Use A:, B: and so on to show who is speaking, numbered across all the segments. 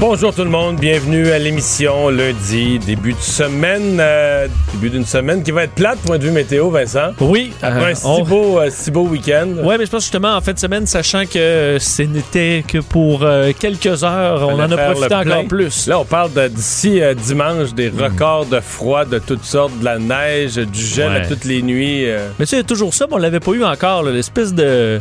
A: Bonjour tout le monde, bienvenue à l'émission lundi, début de semaine, euh, début d'une semaine qui va être plate, point de vue météo, Vincent.
B: Oui.
A: Après un
B: euh,
A: si,
B: on-
A: beau, euh, si beau week-end.
B: Ouais, mais je pense justement en fin de semaine, sachant que euh, ce n'était que pour euh, quelques heures, on en a profité encore plus.
A: Là, on parle d'ici euh, dimanche des records de froid de toutes sortes, de la neige, du gel
B: Ouais.
A: à toutes les nuits. euh.
B: Mais tu sais, il y a toujours ça, mais on l'avait pas eu encore, l'espèce de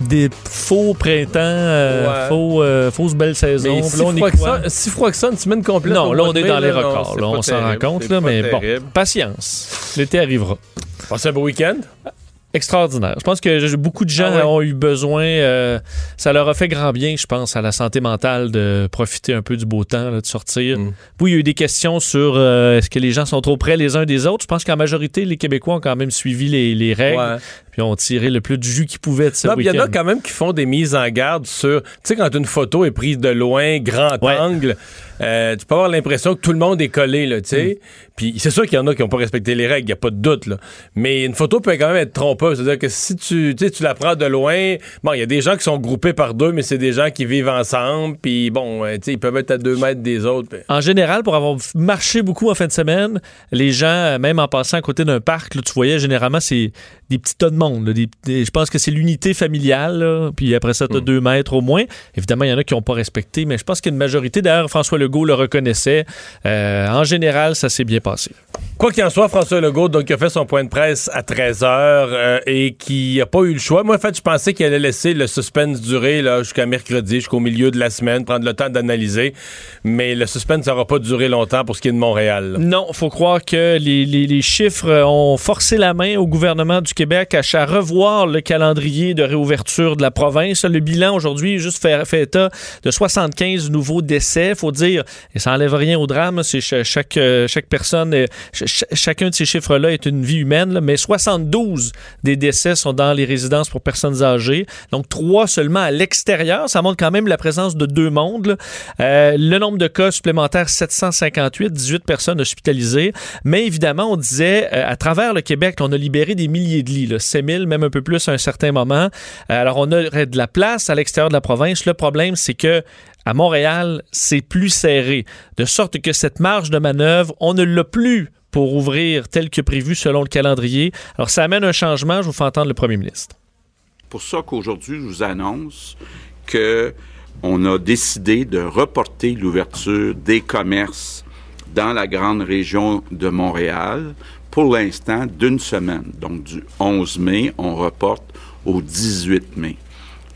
B: des faux printemps, euh,
A: Ouais.
B: faux, euh, fausses belles saisons.
A: Si
B: là, on
A: froid, que ça, si froid que ça, une semaine complète.
B: Non, là, on est dans les records. on s'en rend compte, là, mais
A: terrible.
B: bon, patience. L'été arrivera.
A: Passez un beau week-end.
B: Extraordinaire. Je pense que beaucoup de gens
A: Ah ouais.
B: ont eu besoin. euh, ça leur a fait grand bien, je pense, à la santé mentale de profiter un peu du beau temps, là, de sortir.
A: Mm.
B: Oui, il y a eu des questions sur euh, est-ce que les gens sont trop près les uns des autres? Je pense qu'en majorité, les Québécois ont quand même suivi les, les règles,
A: Ouais.
B: puis ont tiré le plus de jus qu'ils pouvaient de ce
A: puis il y en a quand même qui font des mises en garde sur. Tu sais, quand une photo est prise de loin, grand
B: Ouais.
A: angle, euh, tu peux avoir l'impression que tout le monde est collé, là, tu sais.
B: Mm.
A: Puis c'est sûr qu'il y en a qui n'ont pas respecté les règles, il n'y a pas de doute, là. Mais une photo peut quand même être trompeuse. C'est-à-dire que si tu, tu la prends de loin, bon, il y a des gens qui sont groupés par deux, mais c'est des gens qui vivent ensemble, puis bon, euh, tu sais, ils peuvent être à deux mètres des autres.
B: En général, pour avoir marché beaucoup en fin de semaine, les gens, euh, même en passant à côté d'un parc, là, tu voyais généralement c'est des petits tas de monde. là, des- des- je pense que c'est l'unité familiale. là, puis après ça, tu as
A: Mm.
B: deux mètres au moins. Évidemment, il y en a qui n'ont pas respecté, mais je pense qu'une majorité, d'ailleurs, François Legault le reconnaissait. Euh, en général, ça s'est bien passé.
A: Quoi qu'il en soit, François Legault, donc, qui a fait son point de presse à 13h et qui n'a pas eu le choix. Moi, en fait, je pensais qu'il allait laisser le suspense durer jusqu'à mercredi, jusqu'au milieu de la semaine, prendre le temps d'analyser. Mais le suspense n'aura pas duré longtemps pour ce qui est de Montréal. là.
B: Non, faut croire que les, les- les chiffres ont forcé la main au gouvernement du Québec à, à revoir le calendrier de réouverture de la province. Le bilan aujourd'hui, juste fait, fait état de 75 nouveaux décès. faut dire, et ça enlève rien au drame, c'est euh, chaque personne, chacun de ces chiffres-là est une vie humaine, mais 72 des décès sont dans les résidences pour personnes âgées. Donc, trois seulement à l'extérieur. Ça montre quand même la présence de deux mondes. Euh, le nombre de cas supplémentaires, 758, 18 personnes hospitalisées. Mais évidemment, on disait, euh, à travers le Québec, on a libéré des milliers de lits, là, 7000, même un peu plus à un certain moment. Alors, on aurait de la place à l'extérieur de la province. Le problème, c'est que à Montréal, c'est plus serré. De sorte que cette marge de manœuvre, on ne l'a plus pour ouvrir tel que prévu selon le calendrier. Alors, ça amène un changement. Je vous fais entendre le premier ministre.
C: pour ça qu'aujourd'hui, je vous annonce que on a décidé de reporter l'ouverture des commerces dans la grande région de Montréal pour l'instant d'une semaine. Donc du 11 mai, on reporte au 18 mai.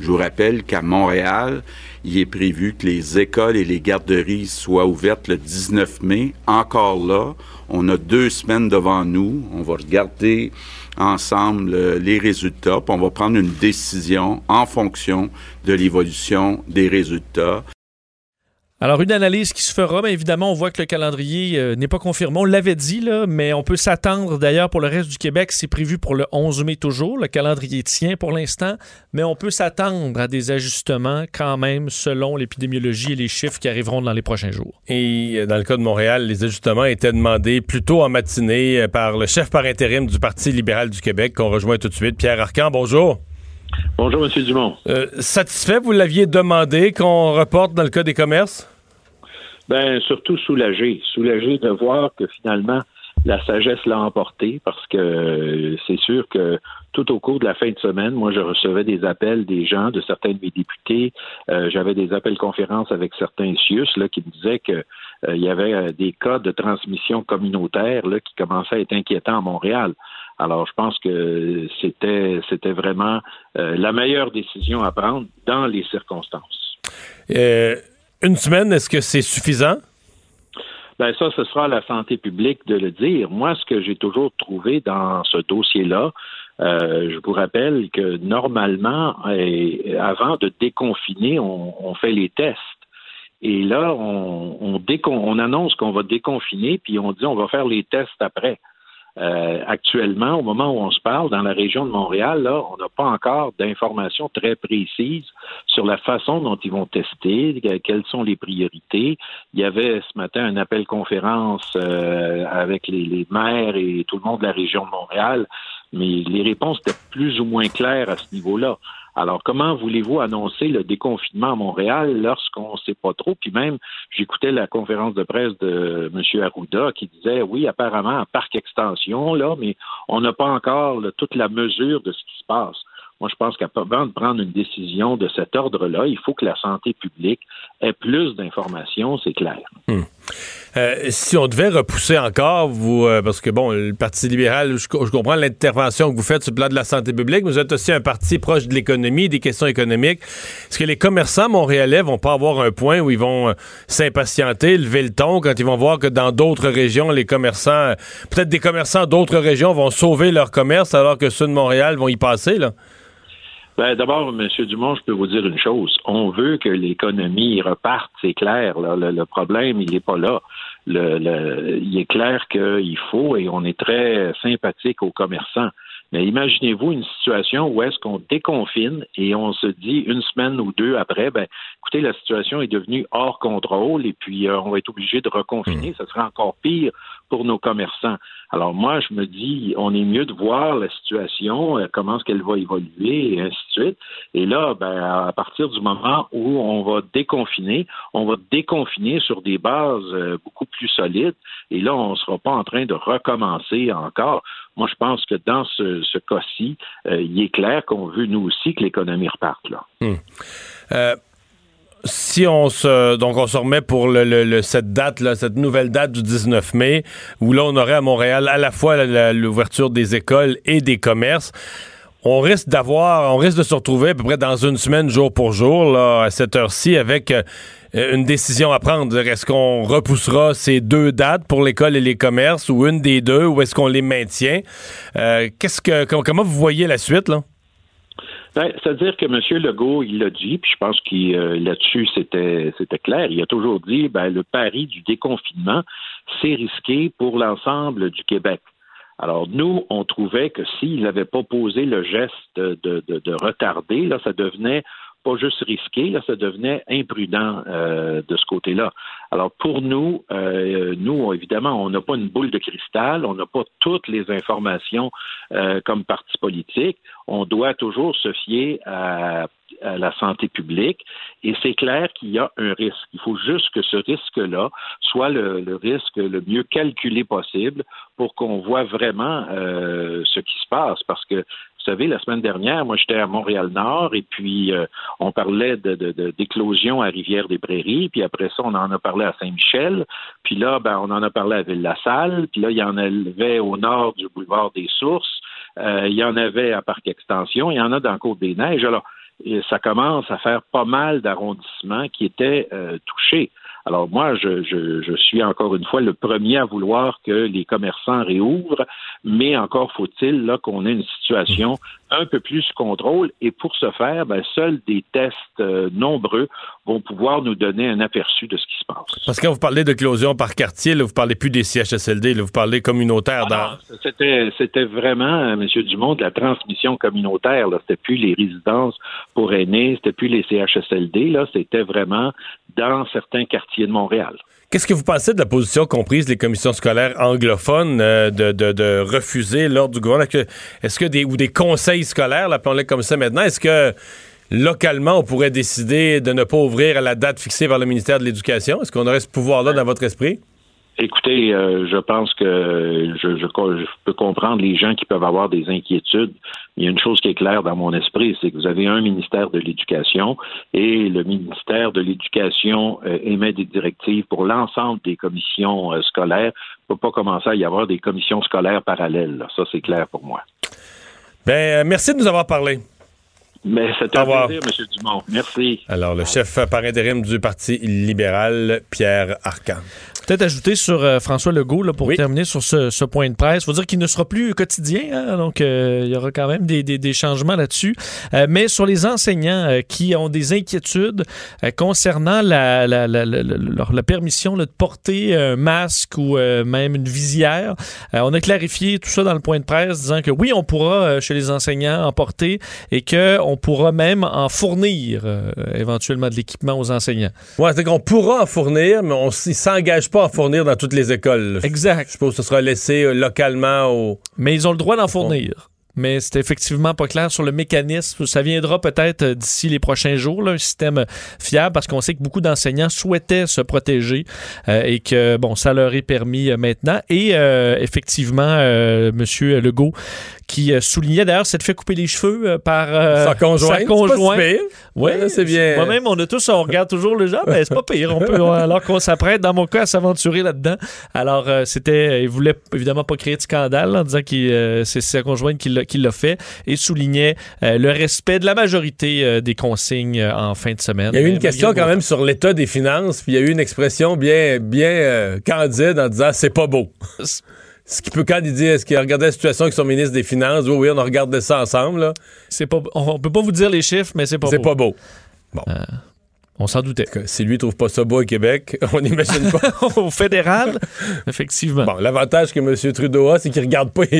C: Je vous rappelle qu'à Montréal, il est prévu que les écoles et les garderies soient ouvertes le 19 mai. Encore là, on a deux semaines devant nous. On va regarder ensemble euh, les résultats, puis on va prendre une décision en fonction de l'évolution des résultats.
B: Alors, une analyse qui se fera, mais évidemment, on voit que le calendrier euh, n'est pas confirmé. On l'avait dit, mais on peut s'attendre d'ailleurs pour le reste du Québec. C'est prévu pour le 11 mai toujours. Le calendrier tient pour l'instant, mais on peut s'attendre à des ajustements quand même selon l'épidémiologie et les chiffres qui arriveront dans les prochains jours.
A: Et euh, dans le cas de Montréal, les ajustements étaient demandés plus tôt en matinée euh, par le chef par intérim du Parti libéral du Québec, qu'on rejoint tout de suite, Pierre Arcan. Bonjour.
D: Bonjour, M. Dumont.
A: Euh, satisfait, vous l'aviez demandé qu'on reporte dans le cas des commerces?
D: Ben, surtout soulagé. Soulagé de voir que finalement, la sagesse l'a emporté parce que euh, c'est sûr que tout au cours de la fin de semaine, moi, je recevais des appels des gens, de certains de mes députés. Euh, j'avais des appels conférences avec certains CIUS là, qui me disaient qu'il euh, y avait des cas de transmission communautaire là, qui commençaient à être inquiétants à Montréal. Alors, je pense que c'était c'était vraiment la meilleure décision à prendre dans les circonstances.
A: une semaine, est-ce que c'est suffisant?
D: Ben ça, ce sera à la santé publique de le dire. Moi, ce que j'ai toujours trouvé dans ce dossier-là, euh, je vous rappelle que normalement, avant de déconfiner, on, fait les tests. Et là, on, on, on annonce qu'on va déconfiner, puis on dit on va faire les tests après. Euh, actuellement, au moment où on se parle, dans la région de Montréal, là, on n'a pas encore d'informations très précises sur la façon dont ils vont tester, quelles sont les priorités. Il y avait ce matin un appel conférence euh, avec les, les maires et tout le monde de la région de Montréal, mais les réponses étaient plus ou moins claires à ce niveau-là. Alors, comment voulez-vous annoncer le déconfinement à Montréal lorsqu'on ne sait pas trop? Puis même, j'écoutais la conférence de presse de M. Arruda qui disait, oui, apparemment, un parc extension, là, mais on n'a pas encore toute la mesure de ce qui se passe. Moi, je pense qu'avant de prendre une décision de cet ordre-là, il faut que la santé publique ait plus d'informations, c'est clair.
A: Hmm. Euh, si on devait repousser encore, vous, euh, parce que bon, le Parti libéral, je, comprends l'intervention que vous faites sur le plan de la santé publique, mais vous êtes aussi un parti proche de l'économie, des questions économiques. Est-ce que les commerçants montréalais vont pas avoir un point où ils vont euh, s'impatienter, lever le ton quand ils vont voir que dans d'autres régions, les commerçants, peut-être des commerçants d'autres régions vont sauver leur commerce alors que ceux de Montréal vont y passer, là?
D: Ben, D'abord, M. Dumont, je peux vous dire une chose. On veut que l'économie reparte, c'est clair. Le, problème, il n'est pas là. Le, il est clair qu'il faut, et on est très sympathique aux commerçants. Mais imaginez-vous une situation où est-ce qu'on déconfine et on se dit une semaine ou deux après, ben, écoutez, la situation est devenue hors contrôle et puis euh, on va être obligé de reconfiner. Ça sera encore pire pour nos commerçants. Alors moi, je me dis, on est mieux de voir la situation, euh, comment est-ce qu'elle va évoluer et ainsi de suite. Et là, ben, à partir du moment où on va déconfiner, on va déconfiner sur des bases euh, beaucoup plus solides. Et là, on ne sera pas en train de recommencer encore. Moi, je pense que dans ce, cas-ci, euh, il est clair qu'on veut, nous aussi, que l'économie reparte. Là.
A: Hmm si on se donc on se remet pour le, cette date là, cette nouvelle date du 19 mai où là on aurait à Montréal à la fois l'ouverture des écoles et des commerces on risque d'avoir, on risque de se retrouver à peu près dans une semaine, jour pour jour, à cette heure-ci, avec euh, une décision à prendre. Est-ce qu'on repoussera ces deux dates pour l'école et les commerces, ou une des deux, ou est-ce qu'on les maintient? Euh, qu'est-ce que, comment vous voyez la suite, là?
D: Ben, c'est-à-dire que M. Legault, il l'a dit, puis je pense qu'il euh, là-dessus, c'était, c'était clair. Il a toujours dit ben, le pari du déconfinement, c'est risqué pour l'ensemble du Québec. Alors, nous, on trouvait que s'il n'avait pas posé le geste de, de, de, retarder, là, ça devenait pas juste risqué, là, ça devenait imprudent euh, de ce côté-là. Alors pour nous, euh, nous évidemment, on n'a pas une boule de cristal, on n'a pas toutes les informations euh, comme parti politique. On doit toujours se fier à, la santé publique et c'est clair qu'il y a un risque. Il faut juste que ce risque-là soit le, le, risque le mieux calculé possible pour qu'on voit vraiment ce qui se passe parce que savez, la semaine dernière, moi, j'étais à Montréal-Nord et puis euh, on parlait d'éclosion à Rivière-des-Prairies, puis après ça, on en a parlé à Saint-Michel, puis là, ben, on en a parlé à Ville-la-Salle, puis là, il y en avait au nord du boulevard des Sources, euh, il y en avait à Parc Extension, il y en a dans Côte-des-Neiges. Alors, ça commence à faire pas mal d'arrondissements qui étaient euh, touchés. Alors moi, je, je, suis encore une fois le premier à vouloir que les commerçants réouvrent, mais encore faut-il là qu'on ait une situation un peu plus contrôle. Et pour ce faire, ben, seuls des tests euh, nombreux vont pouvoir nous donner un aperçu de ce qui se passe.
A: Parce que quand vous parlez de closion par quartier, là, vous parlez plus des CHSLD, là, vous parlez communautaire.
D: Ah c'était, c'était vraiment, M. Dumont, de la transmission communautaire. Là. C'était plus les résidences pour aînés, c'était plus les CHSLD. Là. C'était vraiment dans certains quartiers de Montréal.
A: Qu'est-ce que vous pensez de la position comprise des commissions scolaires anglophones euh, de, de, refuser l'ordre du gouvernement? Est-ce que des ou des conseils scolaires, appelons-les comme ça maintenant, est-ce que localement on pourrait décider de ne pas ouvrir à la date fixée par le ministère de l'Éducation? Est-ce qu'on aurait ce pouvoir-là dans votre esprit?
D: Écoutez, euh, je pense que je, je, je, peux comprendre les gens qui peuvent avoir des inquiétudes. Il y a une chose qui est claire dans mon esprit, c'est que vous avez un ministère de l'Éducation et le ministère de l'Éducation euh, émet des directives pour l'ensemble des commissions euh, scolaires. Il ne peut pas commencer à y avoir des commissions scolaires parallèles. Là. Ça, c'est clair pour moi.
A: Ben, merci de nous avoir parlé.
D: Mais c'était un plaisir, M. Dumont. Merci.
A: Alors, le chef par intérim du Parti libéral, Pierre Arcan.
B: Peut-être ajouter sur euh, François Legault, là, pour terminer sur ce, point de presse. Il faut dire qu'il ne sera plus quotidien, hein, donc euh, il y aura quand même des, des, changements là-dessus. Euh, mais sur les enseignants qui ont des inquiétudes concernant la, la, la, la permission de porter un masque ou même une visière, on a clarifié tout ça dans le point de presse, disant que oui, on pourra chez les enseignants en porter et qu'on pourra même en fournir éventuellement de l'équipement aux enseignants.
A: Oui, c'est qu'on pourra en fournir, mais on s'engage pas à fournir dans toutes les écoles.
B: Exact.
A: Je suppose que ce sera laissé euh, localement au.
B: Mais ils ont le droit d'en fournir. Mais c'est effectivement pas clair sur le mécanisme. Ça viendra peut-être euh, d'ici les prochains jours, un système fiable, parce qu'on sait que beaucoup d'enseignants souhaitaient se protéger euh, et que, bon, ça leur est permis maintenant. Et effectivement, Monsieur Legault qui euh, soulignait d'ailleurs cette fait couper les cheveux euh, par
A: euh, sa conjointe.
B: Oui, c'est bien. Moi-même, on a tous, on regarde toujours le genre, mais c'est pas pire. On peut, alors qu'on s'apprête, dans mon cas, à s'aventurer là-dedans. Alors, c'était, il voulait évidemment pas créer de scandale en disant que c'est sa conjointe qui l'a fait et soulignait le respect de la majorité des consignes en fin de semaine.
A: Il y a eu une question quand même sur l'état des finances, puis il y a eu une expression bien, bien candide en disant c'est pas beau. Ce qui peut, quand il dit, est-ce qu'il a regardé la situation avec son ministre des Finances? Oui, oui, on a regardé ça ensemble. Là.
B: C'est pas, on peut pas vous dire les chiffres, mais c'est pas beau.
A: C'est pas beau. Bon.
B: Euh, on s'en doutait.
A: Si lui trouve pas ça beau au Québec, on n'imagine pas.
B: au fédéral, effectivement.
A: Bon, l'avantage que M. Trudeau a, c'est qu'il regarde pas.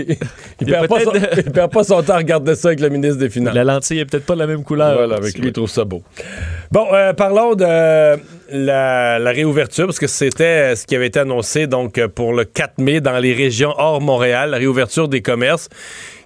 A: Il, perd pas son, perd pas son temps à regarder ça avec le ministre des Finances.
B: La lentille est peut-être pas de la même couleur.
A: Voilà, avec lui, il trouve ça beau. Bon, euh, parlons de la, la, réouverture, parce que c'était ce qui avait été annoncé donc pour le 4 mai dans les régions hors Montréal, la réouverture des commerces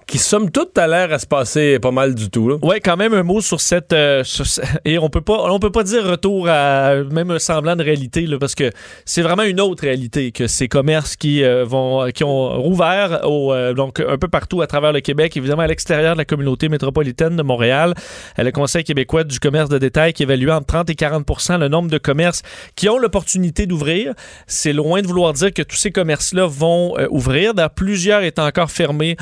A: qui somme toute à l'air à se passer pas mal du tout.
B: Oui, quand même un mot sur cette euh, et on peut pas on peut pas dire retour à même un semblant de réalité là, parce que c'est vraiment une autre réalité que ces commerces qui euh, vont qui ont rouvert euh, donc un peu partout à travers le Québec, évidemment à l'extérieur de la communauté métropolitaine de Montréal. Le Conseil québécois du commerce de détail qui évalue entre 30 et 40 le nombre de commerces qui ont l'opportunité d'ouvrir. C'est loin de vouloir dire que tous ces commerces-là vont ouvrir. D'ailleurs, plusieurs étant encore fermés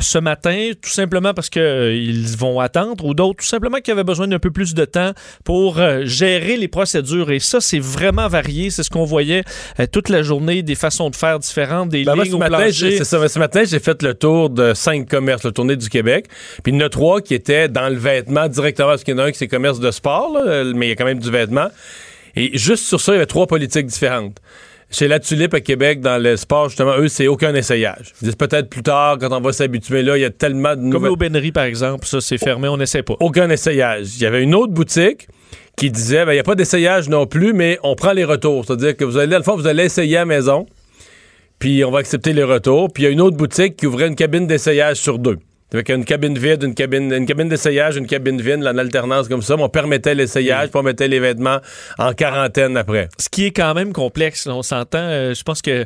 B: ce matin, tout simplement parce qu'ils euh, vont attendre, ou d'autres tout simplement qui avaient besoin d'un peu plus de temps pour euh, gérer les procédures. Et ça, c'est vraiment varié. C'est ce qu'on voyait euh, toute la journée, des façons de faire différentes, des ben lignes
A: matin, ce matin, j'ai fait le tour de cinq commerces, le tournée du Québec. Puis il y en a trois qui étaient dans le vêtement directement, parce qu'il y en a un qui c'est commerce de sport, mais il y a quand même du vêtement. Et juste sur ça, il y avait trois politiques différentes. Chez La Tulipe à Québec, dans le sport, justement, eux, c'est aucun essayage. Ils disent peut-être plus tard, quand on va s'habituer là, il y a tellement de
B: nouvelles... Comme l'aubainerie, par exemple, ça, c'est fermé, on n'essaie pas.
A: Aucun essayage. Il y avait une autre boutique qui disait, ben, il n'y a pas d'essayage non plus, mais on prend les retours. C'est-à-dire que vous allez, à la fois, vous allez essayer à la maison, puis on va accepter les retours. Puis il y a une autre boutique qui ouvrait une cabine d'essayage sur deux. Avec une cabine vide, une cabine, une cabine d'essayage, une cabine vide, en alternance comme ça. On permettait l'essayage, puis on mettait les vêtements en quarantaine après.
B: Ce qui est quand même complexe, on s'entend. Euh, je pense que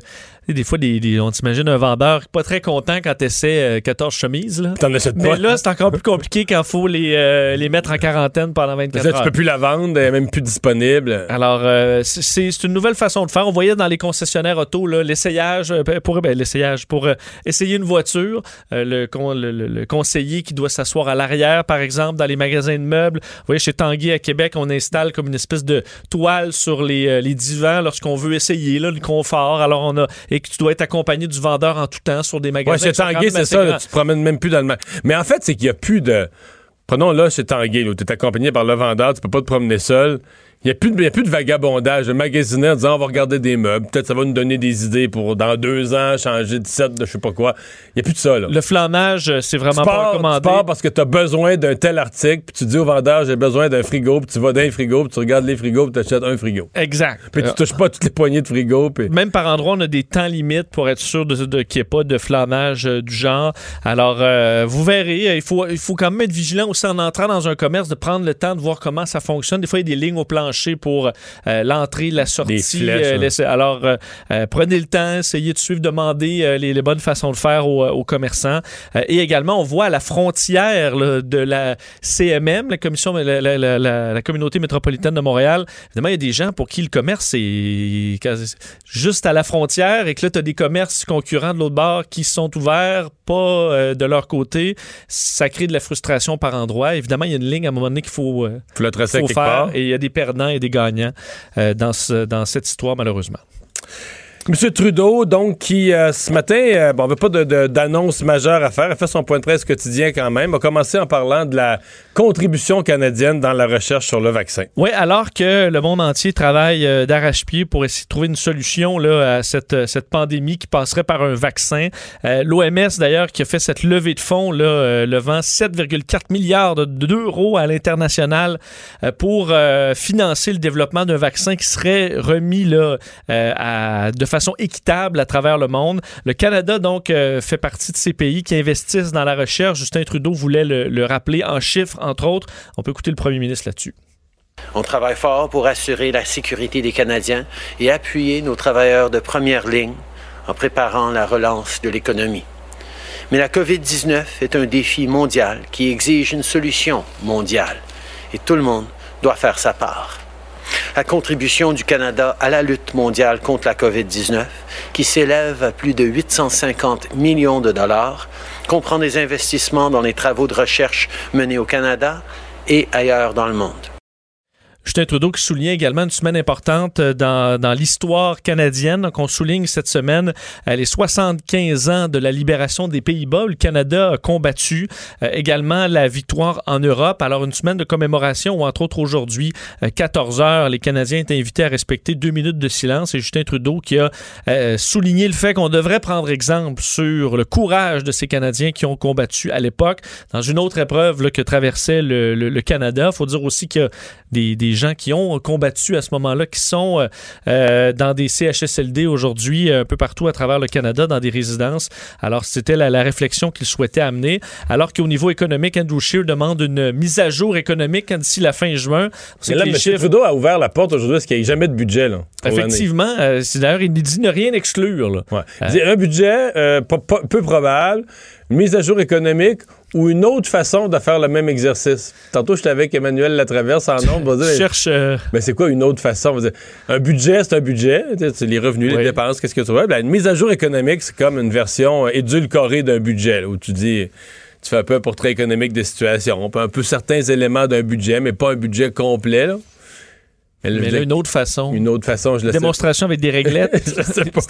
B: des fois, des, on t'imagine un vendeur pas très content quand tu essaies 14 chemises. Là.
A: T'en.
B: Mais là, c'est encore plus compliqué quand il faut les, euh, les mettre en quarantaine pendant 24 heures.
A: Tu peux plus la vendre, elle est même plus disponible.
B: Alors, euh, c'est une nouvelle façon de faire. On voyait dans les concessionnaires auto l'essayage euh, pour ben, l'essayage pour essayer une voiture. Le, le, conseiller qui doit s'asseoir à l'arrière, par exemple, dans les magasins de meubles. Vous voyez, chez Tanguy à Québec, on installe comme une espèce de toile sur les, les divans lorsqu'on veut essayer là, le confort. Alors, on a et que tu dois être accompagné du vendeur en tout temps sur des magasins.
A: Ouais, chez Tanguay, c'est ça, tu te promènes même plus dans le Mais en fait, c'est qu'il n'y a plus de. Prenons là chez Tanguay, où tu es accompagné par le vendeur, tu peux pas te promener seul. Il n'y a, plus de, a plus de vagabondage, de magasiner en disant on va regarder des meubles. Peut-être ça va nous donner des idées pour dans deux ans changer de set de je sais pas quoi. Il n'y a plus de ça. Là.
B: Le flanage, c'est vraiment pas recommandé.
A: Tu pars parce que tu as besoin d'un tel article, puis tu dis au vendeur j'ai besoin d'un frigo, puis tu vas dans un frigo, puis tu regardes les frigos, puis tu achètes un frigo.
B: Exact.
A: Puis tu touches pas toutes les poignées de frigo.
B: Même par endroit, on a des temps limites pour être sûr de, qu'il n'y ait pas de flamage euh, du genre. Alors, euh, vous verrez, il faut, il faut quand même être vigilant aussi en entrant dans un commerce, de prendre le temps de voir comment ça fonctionne. Des fois, il y a des lignes au plancher pour euh, l'entrée, la sortie.
A: flèches,
B: euh,
A: hein.
B: alors, euh, prenez le temps, essayez de suivre, demandez les, les bonnes façons de faire aux, aux commerçants. Et également, on voit à la frontière là, de la CMM, la commission, la, la- la- la- la communauté métropolitaine de Montréal. Évidemment, il y a des gens pour qui le commerce c'est juste à la frontière et que là, tu as des commerces concurrents de l'autre bord qui sont ouverts, pas de leur côté. Ça crée de la frustration par endroit. Évidemment, il y a une ligne à un moment donné qu'il faut, euh,
A: Faut le tracer
B: faut faire
A: part.
B: et il y a des perdants et des gagnants euh, dans, ce- dans cette histoire, malheureusement.
A: M. Trudeau, donc, qui euh, ce matin, euh, bon, on veut pas d'annonce majeure à faire, a fait son point de presse quotidien quand même, a commencé en parlant de la contribution canadienne dans la recherche sur le vaccin.
B: Oui, alors que le monde entier travaille euh, d'arrache-pied pour essayer de trouver une solution là, à cette, euh, cette pandémie qui passerait par un vaccin. L'OMS, d'ailleurs, qui a fait cette levée de fonds, là, levant 7,4 milliards de- d'euros à l'international pour financer le développement d'un vaccin qui serait remis là, de façon équitable à travers le monde. Le Canada, donc, euh, fait partie de ces pays qui investissent dans la recherche. Justin Trudeau voulait le, le rappeler en chiffres, entre autres. On peut écouter le premier ministre là-dessus.
E: On travaille fort pour assurer la sécurité des Canadiens et appuyer nos travailleurs de première ligne en préparant la relance de l'économie. Mais la COVID-19 est un défi mondial qui exige une solution mondiale et tout le monde doit faire sa part. La contribution du Canada à la lutte mondiale contre la COVID-19, qui s'élève à plus de 850 millions de dollars, comprend des investissements dans les travaux de recherche menés au Canada et ailleurs dans le monde.
B: Justin Trudeau qui souligne également une semaine importante euh, dans, dans l'histoire canadienne. Donc, on souligne cette semaine euh, les 75 ans de la libération des Pays-Bas. Le Canada a combattu euh, également la victoire en Europe. Alors, une semaine de commémoration où, entre autres, aujourd'hui, euh, 14 heures, les Canadiens étaient invités à respecter deux minutes de silence. Et Justin Trudeau qui a souligné le fait qu'on devrait prendre exemple sur le courage de ces Canadiens qui ont combattu à l'époque dans une autre épreuve que traversait le, le- Canada. Il faut dire aussi qu'il y a des gens qui ont combattu à ce moment-là, qui sont euh, euh, dans des CHSLD aujourd'hui, euh, un peu partout à travers le Canada, dans des résidences. Alors, c'était la, la réflexion qu'il souhaitait amener. Alors qu'au niveau économique, Andrew Scheer demande une mise à jour économique d'ici la fin juin.
A: Mais là, M.
B: chiffres-
A: Trudeau a ouvert la porte aujourd'hui parce qu'il n'y a jamais de budget. Là.
B: Effectivement, euh, c'est d'ailleurs, il dit ne rien exclure. là.
A: Ouais. Il dit un budget euh, peu probable, une mise à jour économique ou une autre façon de faire le même exercice. Tantôt, j'étais avec Emmanuel Latraverse en nombre.
B: Cherche. euh,
A: Mais c'est quoi une autre façon? Dire, un budget, c'est un budget. C'est les revenus,
B: Oui.
A: les dépenses, qu'est-ce que tu veux. Ben, une mise à jour économique, c'est comme une version édulcorée d'un budget, là, où tu dis, tu fais un peu un portrait économique des situations. On peut un peu certains éléments d'un budget, mais pas un budget complet. Là. Mais
B: mais là, une autre façon.
A: une autre façon, je le sais
B: Démonstration avec des réglettes.
A: Je sais pas.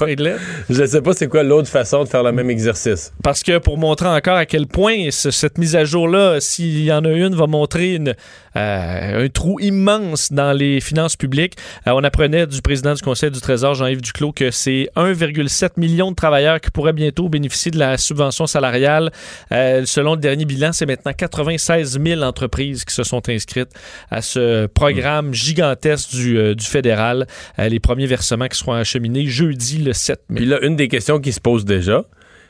A: Je sais pas c'est quoi l'autre façon de faire le même exercice.
B: Parce que pour montrer encore à quel point ce- cette mise à jour-là, s'il y en a une, va montrer une, euh, un trou immense dans les finances publiques. Euh, on apprenait du président du Conseil du Trésor, Jean-Yves Duclos, que c'est 1,7 million de travailleurs qui pourraient bientôt bénéficier de la subvention salariale. Euh, selon le dernier bilan, c'est maintenant 96 000 entreprises qui se sont inscrites à ce programme gigantesque du, euh, du fédéral. Euh, les premiers versements qui seront acheminés jeudi le 7 mai.
A: Puis là, une des questions qui se pose déjà,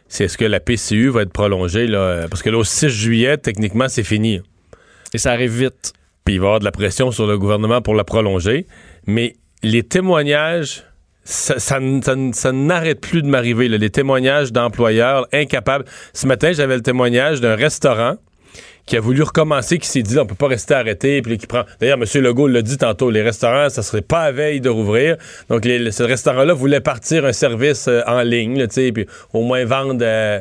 A: c'est est-ce que la PCU va être prolongée? Là? Parce que là, au 6 juillet, techniquement, c'est fini.
B: Et ça arrive vite.
A: Puis il va y avoir de la pression sur le gouvernement pour la prolonger. Mais les témoignages, ça, ça n'arrête plus de m'arriver. Les témoignages d'employeurs incapables. Ce matin, j'avais le témoignage d'un restaurant qui a voulu recommencer, qui s'est dit on peut pas rester arrêté, puis là, qui prend. D'ailleurs, M. Legault l'a dit tantôt, les restaurants, ça serait pas à veille de rouvrir. Donc, ce restaurant-là voulait partir un service euh, en ligne, là, puis au moins vendre. euh,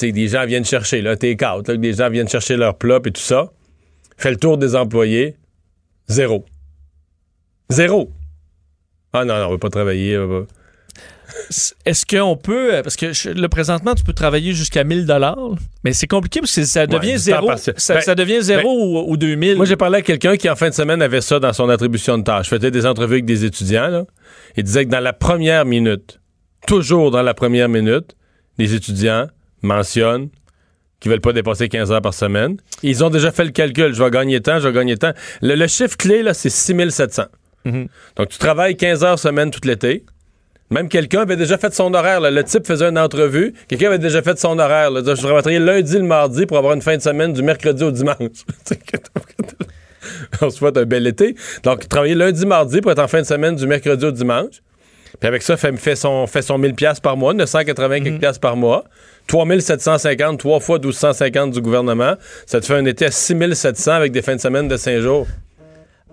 A: des gens viennent chercher, là, take-out, là, que des gens viennent chercher leur plat, et tout ça. Fait le tour des employés. Zéro. Zéro. Ah non, non, on veut pas travailler.
B: Est-ce qu'on peut, euh, parce que je- le présentement, tu peux travailler jusqu'à 1000 dollars, mais c'est compliqué parce que ça devient
A: temps
B: zéro. Ça,
A: Ben,
B: ça devient zéro ou, ou 2000.
A: Moi, j'ai parlé à quelqu'un qui, en fin de semaine, avait ça dans son attribution de tâche. Faisait des entrevues avec des étudiants. Là. Il disait que dans la première minute, toujours dans la première minute, les étudiants mentionnent qu'ils veulent pas dépasser 15 heures par semaine. Ils ont déjà fait le calcul. Je vais gagner tant, je vais gagner tant. Le, le chiffre clé, là, c'est 6700.
B: Mhm.
A: Donc, tu travailles 15 heures semaine tout l'été. Même quelqu'un avait déjà fait son horaire. là. Le type faisait une entrevue. Quelqu'un avait déjà fait son horaire. là. Je travaillerai lundi, le mardi pour avoir une fin de semaine du mercredi au dimanche. on se souhaite un bel été. Donc, travailler lundi, mardi pour être en fin de semaine du mercredi au dimanche. Puis avec ça, fait, fait son, fait son 1000 pièces par mois, 980 quelques piastres par mois. 3750, 3 fois 1250 du gouvernement. Ça te fait un été à 6700 avec des fins de semaine de 5 jours.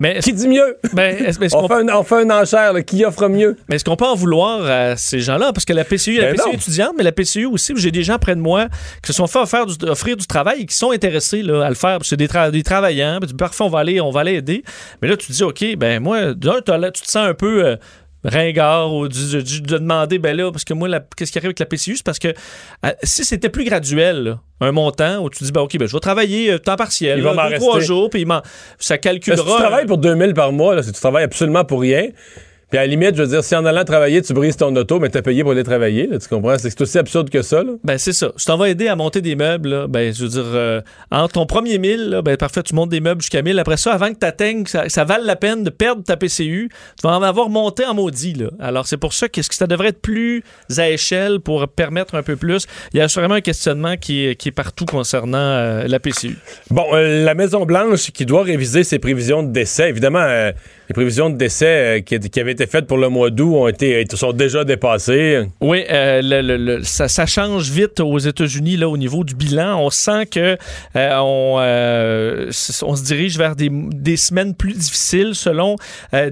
B: Mais
A: Qui dit mieux?
B: ben, est-ce- est-ce
A: On
B: qu'on-
A: fait, un, on fait une enchère, là. qui offre mieux?
B: Mais est-ce qu'on peut en vouloir à ces gens-là? Parce que la PCU, la
A: Ben
B: PCU
A: non.
B: étudiante, mais la PCU aussi, j'ai des gens près de moi qui se sont fait offrir du, offrir du travail et qui sont intéressés là, à le faire. C'est des, tra- des travaillants. Puis Parfois, on va aller, on va aller aider. Mais là, tu te dis, OK, ben moi, d'un, tu te sens un peu. euh, ringard ou de demander ben là parce que moi qu'est-ce qui arrive avec la PCU c'est parce que euh, si c'était plus graduel là, un montant où tu dis ben ok ben je vais travailler euh, temps partiel
A: Il va
B: là,
A: m'en
B: deux, trois jours puis il m'en- ça calculera
A: si tu travailles pour 2000 par mois, là, si tu travailles absolument pour rien, puis à la limite, je veux dire, si en allant travailler, tu brises ton auto, mais t'as payé pour aller travailler, là, tu comprends? C'est aussi absurde que ça, là.
B: Ben, c'est ça. Si t'en vas aider à monter des meubles, là, ben, je veux dire, euh, en ton premier 1000, là, ben, parfait, tu montes des meubles jusqu'à 1000. Après ça, avant que t'atteignes, ça, ça vale la peine de perdre ta PCU, tu vas en avoir monté en maudit, là. Alors, c'est pour ça que, que ça devrait être plus à échelle pour permettre un peu plus? Il y a vraiment un questionnement qui est, qui est partout concernant euh, la PCU.
A: Bon, euh, la Maison-Blanche qui doit réviser ses prévisions de décès, évidemment, les prévisions de décès qui, qui avaient été faites pour le mois d'août ont été, sont déjà dépassées.
B: Oui, euh, le- le- le- ça, ça change vite aux États-Unis là au niveau du bilan. On sent que euh, on, euh, on se dirige vers des, des semaines plus difficiles selon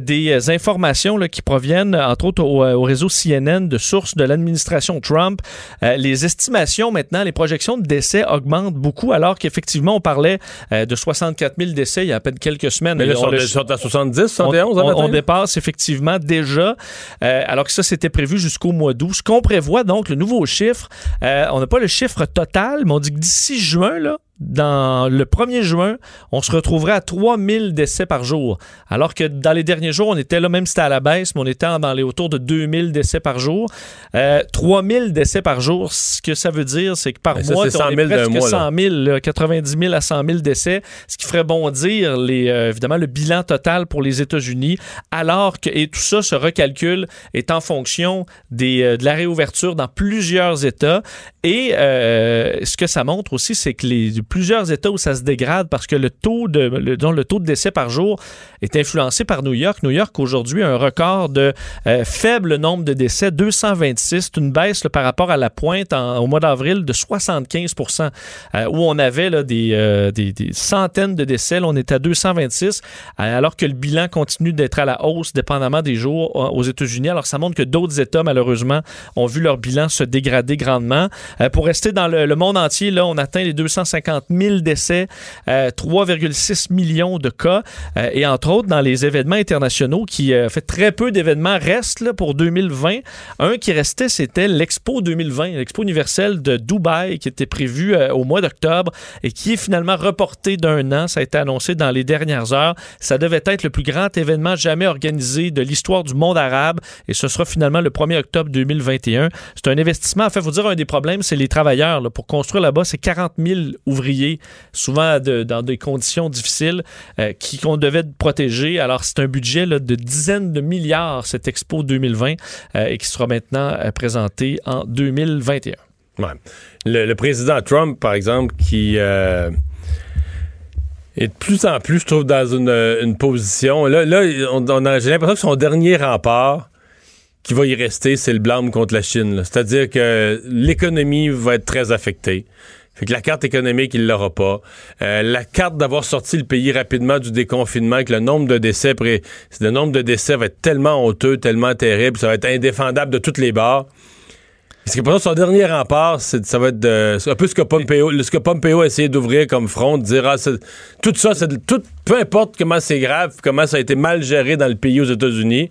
B: des informations là, qui proviennent entre autres au, au réseau CNN de sources de l'administration Trump. Les estimations maintenant, les projections de décès augmentent beaucoup alors qu'effectivement on parlait de 64 000 décès il y a à peine quelques semaines.
A: Mais là,
B: On
A: sont,
B: le-
A: ils sont à 70,
B: on,
A: 71
B: on- on dépasse effectivement déjà, euh, alors que ça, c'était prévu jusqu'au mois d'août. Ce qu'on prévoit, donc, le nouveau chiffre, euh, on n'a pas le chiffre total, mais on dit que d'ici juin, là, dans le 1er juin, on se retrouverait à 3000 décès par jour. Alors que dans les derniers jours, on était là, même si c'était à la baisse, mais on était dans les autour de 2000 décès par jour. Euh, 3000 décès par jour, ce que ça veut dire, c'est que par
A: Ben, ça,
B: mois,
A: c'est
B: on
A: 100
B: est
A: 000 d'un
B: presque
A: mois, là.
B: 100 000, là, 90 000 à 100 000 décès, ce qui ferait bondir les, euh, évidemment le bilan total pour les États-Unis, alors que et tout ça se recalcule est en fonction des, euh, de la réouverture dans plusieurs États. Et euh, ce que ça montre aussi, c'est que les plusieurs États où ça se dégrade parce que le taux de le, taux de décès par jour est influencé par New York. New York aujourd'hui a un record de euh, faible nombre de décès, 226, c'est une baisse par rapport à la pointe au mois d'avril de 75% euh, où on avait euh, des, des centaines de décès. Là, on est à 226, euh, alors que le bilan continue d'être à la hausse dépendamment des jours aux États-Unis. Alors, ça montre que d'autres États, malheureusement, ont vu leur bilan se dégrader grandement. Pour rester dans le, le monde entier, là, on atteint les 250 000 décès, euh, 3,6 millions de cas. Euh, et entre autres, dans les événements internationaux, qui euh, fait très peu d'événements restent pour 2020. Un qui restait, c'était l'Expo 2020, l'Expo universelle de Dubaï, qui était prévu euh, au mois d'octobre et qui est finalement reporté d'un an. Ça a été annoncé dans les dernières heures. Ça devait être le plus grand événement jamais organisé de l'histoire du monde arabe et ce sera finalement le 1er octobre 2021. C'est un investissement. En fait, faut dire un des problèmes, c'est les travailleurs. Pour construire là-bas, c'est 40 000 ouvriers, souvent dans des conditions difficiles, euh, qui qu'on devait protéger. Alors, c'est un budget de dizaines de milliards, cette Expo 2020, euh, et qui sera maintenant euh, présenté en 2021.
A: Ouais. Le, président Trump, par exemple, qui est de plus en plus, je trouve, dans une, position. Là, on, a- j'ai l'impression que son dernier rempart qui va y rester, c'est le blâme contre la Chine. C'est-à-dire que l'économie va être très affectée. Fait que la carte économique, il l'aura pas. Euh, la carte d'avoir sorti le pays rapidement du déconfinement, que le nombre de décès, le nombre de décès va être tellement honteux, tellement terrible, ça va être indéfendable de toutes les barres. Parce que pour son dernier rempart, ça va être un peu ce que Pompeo, ce que Pompeo a essayé d'ouvrir comme front, de dire ah, tout ça, tout, peu importe comment c'est grave, comment ça a été mal géré dans le pays aux États-Unis.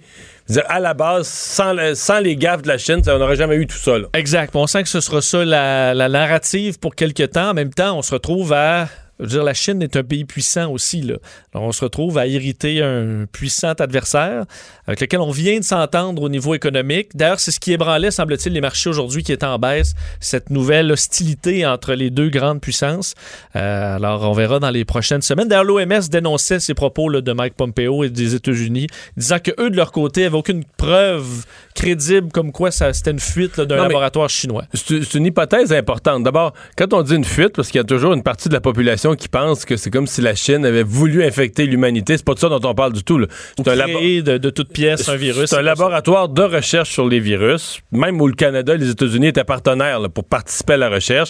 A: À la base, sans, le- sans les gaffes de la Chine, on n'aurait jamais eu tout ça. Là.
B: Exact. On sent que ce sera ça la, la narrative pour quelque temps. En même temps, on se retrouve à. Je veux dire, la Chine est un pays puissant aussi. Là. Alors, on se retrouve à irriter un puissant adversaire avec lequel on vient de s'entendre au niveau économique. D'ailleurs, c'est ce qui ébranlait, semble-t-il, les marchés aujourd'hui qui est en baisse, cette nouvelle hostilité entre les deux grandes puissances. Euh, alors, on verra dans les prochaines semaines. D'ailleurs, l'OMS dénonçait ces propos là, de Mike Pompeo et des États-Unis, disant que eux de leur côté, n'avaient aucune preuve crédible comme quoi ça, c'était une fuite d'un laboratoire chinois.
A: C'est une hypothèse importante. D'abord, quand on dit une fuite, parce qu'il y a toujours une partie de la population qu'ils pensent que c'est comme si la Chine avait voulu infecter l'humanité. C'est pas de ça dont on parle du tout. C'est un labo-
B: de, de toute pièce un virus.
A: C'est un
B: ça.
A: laboratoire de recherche sur les virus, même où le Canada et les États-Unis étaient partenaires là, pour participer à la recherche,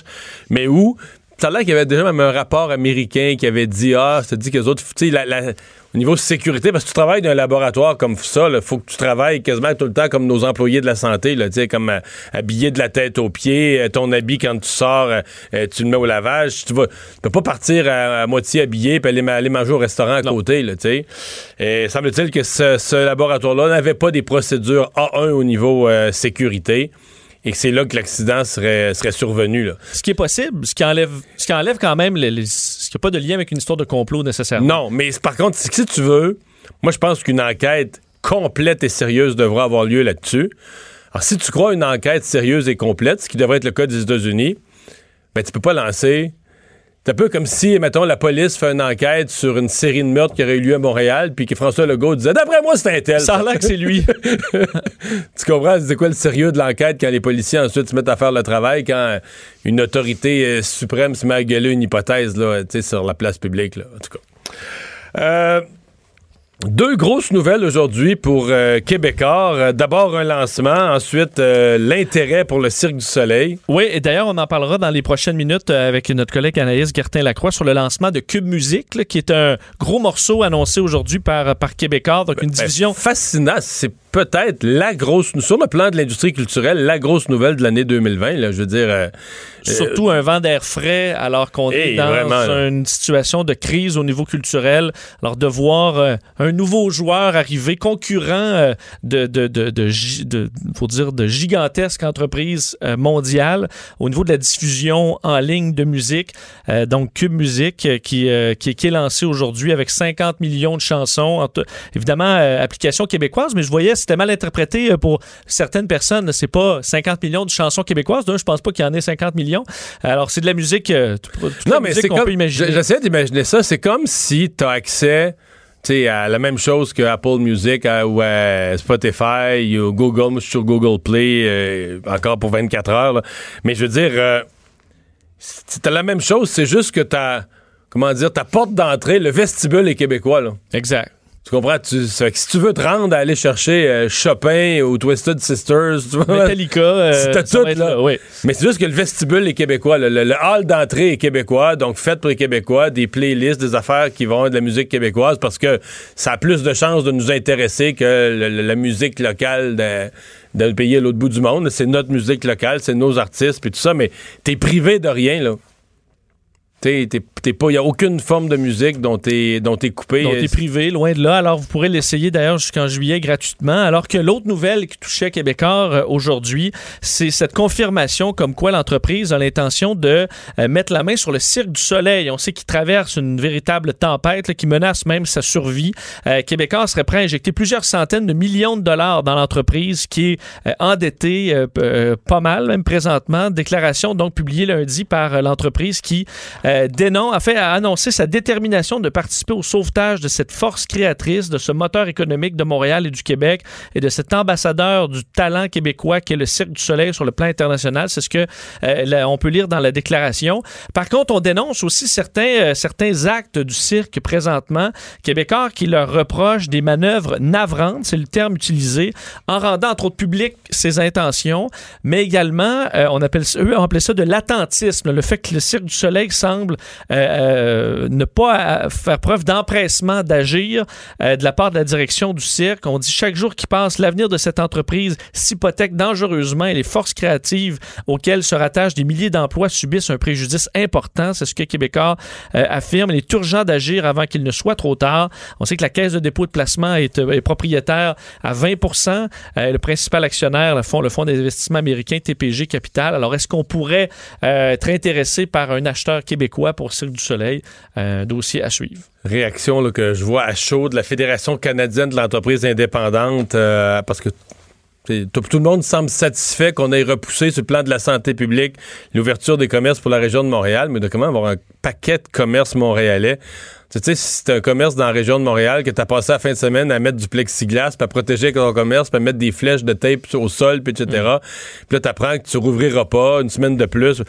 A: mais où ça a l'air qu'il y avait déjà même un rapport américain qui avait dit ah, ça dit que les autres, tu sais, la- la- au niveau sécurité, parce que tu travailles dans un laboratoire comme ça, il faut que tu travailles quasiment tout le temps comme nos employés de la santé, là, comme euh, habillé de la tête aux pieds, euh, ton habit quand tu sors, euh, tu le mets au lavage, tu vas, tu peux pas partir à, à moitié habillé puis aller, ma- aller manger au restaurant à côté, là. Et semble-t-il que ce, ce laboratoire-là n'avait pas des procédures A1 au niveau sécurité. Et que c'est là que l'accident serait, serait survenu. Là.
B: Ce qui est possible, ce qui enlève, ce qui enlève quand même, les, les- pas de lien avec une histoire de complot nécessairement.
A: Non, mais par contre, si tu veux, moi je pense qu'une enquête complète et sérieuse devrait avoir lieu là-dessus. Alors, si tu crois une enquête sérieuse et complète, ce qui devrait être le cas des États-Unis, ben tu peux pas lancer. C'est un peu comme si, mettons, la police fait une enquête sur une série de meurtres qui aurait eu lieu à Montréal, puis que François Legault disait D'après moi, c'est un tel.
B: Ça a l'air que c'est lui.
A: tu comprends? C'est quoi le sérieux de l'enquête quand les policiers ensuite se mettent à faire le travail, quand une autorité euh, suprême se met à gueuler une hypothèse là, sur la place publique, là, en tout cas. Euh, deux grosses nouvelles aujourd'hui pour euh, Québécois. Euh, D'abord un lancement, ensuite euh, l'intérêt pour le Cirque du Soleil.
B: Oui, et d'ailleurs, on en parlera dans les prochaines minutes euh, avec notre collègue Anaïs Gertin-Lacroix sur le lancement de Cube Musique, là, qui est un gros morceau annoncé aujourd'hui par, par Québécois, donc une
A: Ben,
B: division.
A: fascinant. C'est peut-être la grosse, sur le plan de l'industrie culturelle, la grosse nouvelle de l'année 2020. Là, je veux dire, euh,
B: Surtout un vent d'air frais alors qu'on est dans
A: vraiment,
B: une situation de crise au niveau culturel. Alors de voir euh, un nouveau joueur arriver, concurrent euh, de, de, de, de, faut dire, de gigantesques entreprises euh, mondiales au niveau de la diffusion en ligne de musique. Euh, donc Cube Musique euh, qui, euh, qui, qui est lancé aujourd'hui avec 50 millions de chansons. Évidemment, euh, application québécoise, mais je voyais c'était mal interprété euh, pour certaines personnes. C'est pas 50 millions de chansons québécoises. D'un, je pense pas qu'il y en ait 50 millions. Alors, c'est de la musique, euh, toute- toute la
A: Non, mais
B: musique
A: c'est
B: qu'on
A: comme.
B: peut imaginer.
A: J'essaie d'imaginer ça. C'est comme si tu as accès sais, à la même chose que Apple Music à- ou à Spotify ou Google. Moi, je suis sur Google Play euh, encore pour 24 heures. là. Mais je veux dire, euh, c'est la même chose. C'est juste que ta. Comment dire, ta porte d'entrée, le vestibule est québécois. Là.
B: Exact.
A: Tu comprends? Tu, ça fait que si tu veux te rendre à aller chercher euh, Chopin ou Twisted Sisters, tu vois,
B: Metallica, euh,
A: tout, là.
B: oui.
A: mais c'est juste que le vestibule est québécois. Le, le- le hall d'entrée est québécois, donc fait pour les Québécois, des playlists, des affaires qui vont être de la musique québécoise parce que ça a plus de chances de nous intéresser que le- le- la musique locale de- d'un pays à l'autre bout du monde. C'est notre musique locale, c'est nos artistes, puis tout ça, mais t'es privé de rien, là. T'es t'es- t'es pas, y a aucune forme de musique dont t'es dont t'es coupé.
B: Donc, est privé, loin de là. Alors, vous pourrez l'essayer d'ailleurs jusqu'en juillet gratuitement. Alors que l'autre nouvelle qui touchait Québécois euh, aujourd'hui, c'est cette confirmation comme quoi l'entreprise a l'intention de euh, mettre la main sur le Cirque du Soleil. On sait qu'il traverse une véritable tempête qui menace même sa survie. Euh, Québécois serait prêt à injecter plusieurs centaines de millions de dollars dans l'entreprise qui est euh, endettée pas mal, même présentement. Déclaration donc publiée lundi par l'entreprise qui euh, dénonce, a fait a annoncé sa détermination de participer au sauvetage de cette force créatrice, de ce moteur économique de Montréal et du Québec et de cet ambassadeur du talent québécois qui est le Cirque du Soleil sur le plan international. C'est ce que euh, on peut lire dans la déclaration. Par contre, on dénonce aussi certains, euh, certains actes du cirque présentement québécois qui leur reprochent des manœuvres navrantes, c'est le terme utilisé, en rendant entre autres public ses intentions, mais également, euh, on appelle eux ont appelé ça de l'attentisme, le fait que le Cirque du Soleil euh, euh, ne pas euh, faire preuve d'empressement d'agir de la part de la direction du cirque. On dit chaque jour qui passe, l'avenir de cette entreprise s'hypothèque dangereusement et les forces créatives auxquelles se rattachent des milliers d'emplois subissent un préjudice important. C'est ce que Québécois affirme. Il est urgent d'agir avant qu'il ne soit trop tard. On sait que la Caisse de dépôt de placement est, propriétaire à 20% Euh, Le principal actionnaire, le fonds, le fonds d'investissement américain TPG Capital. Alors, est-ce qu'on pourrait être intéressé par un acheteur québécois? Pour Cirque du Soleil? Euh, Un dossier à suivre.
A: Réaction que je vois à chaud de la Fédération canadienne de l'entreprise indépendante euh, parce que tout, le monde semble satisfait qu'on ait repoussé sur le plan de la santé publique l'ouverture des commerces pour la région de Montréal, mais de comment avoir un paquet de commerces montréalais? Tu sais, si c'est un commerce dans la région de Montréal que tu as passé la fin de semaine à mettre du plexiglas, puis à protéger ton commerce, puis à mettre des flèches de tape au sol, puis etc. Mm. Puis là, tu apprends que tu rouvriras pas une semaine de plus.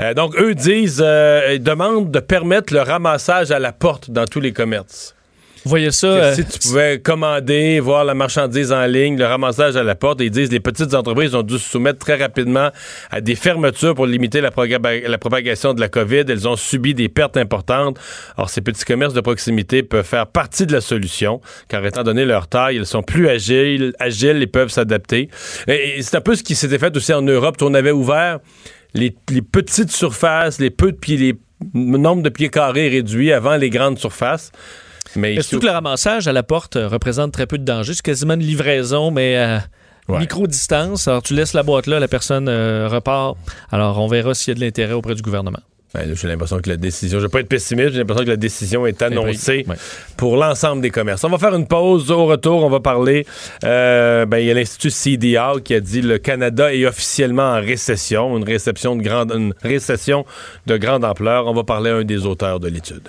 A: Euh, donc, eux disent, euh, ils demandent de permettre le ramassage à la porte dans tous les commerces.
B: Vous voyez ça? Euh,
A: si tu pouvais commander, voir la marchandise en ligne, le ramassage à la porte, ils disent les petites entreprises ont dû se soumettre très rapidement à des fermetures pour limiter la, la propagation de la COVID. Elles ont subi des pertes importantes. Alors, ces petits commerces de proximité peuvent faire partie de la solution, car étant donné leur taille, ils sont plus agiles, agiles et peuvent s'adapter. Et, c'est un peu ce qui s'était fait aussi en Europe. On avait ouvert les, petites surfaces, les peu de pieds, les nombre de pieds carrés réduits avant les grandes surfaces.
B: Mais surtout que le ramassage à la porte euh, représente très peu de danger. C'est quasiment une livraison, mais à micro-distance. Alors, tu laisses la boîte là, la personne euh, repart. Alors, on verra s'il y a de l'intérêt auprès du gouvernement.
A: Ben, j'ai l'impression que la décision, je vais pas être pessimiste, j'ai l'impression que la décision est annoncée pour l'ensemble des commerces. On va faire une pause. Au retour, on va parler. Euh, ben, il y a l'Institut CDA qui a dit le Canada est officiellement en récession, une réception de grande, une récession de grande ampleur. On va parler à un des auteurs de l'étude.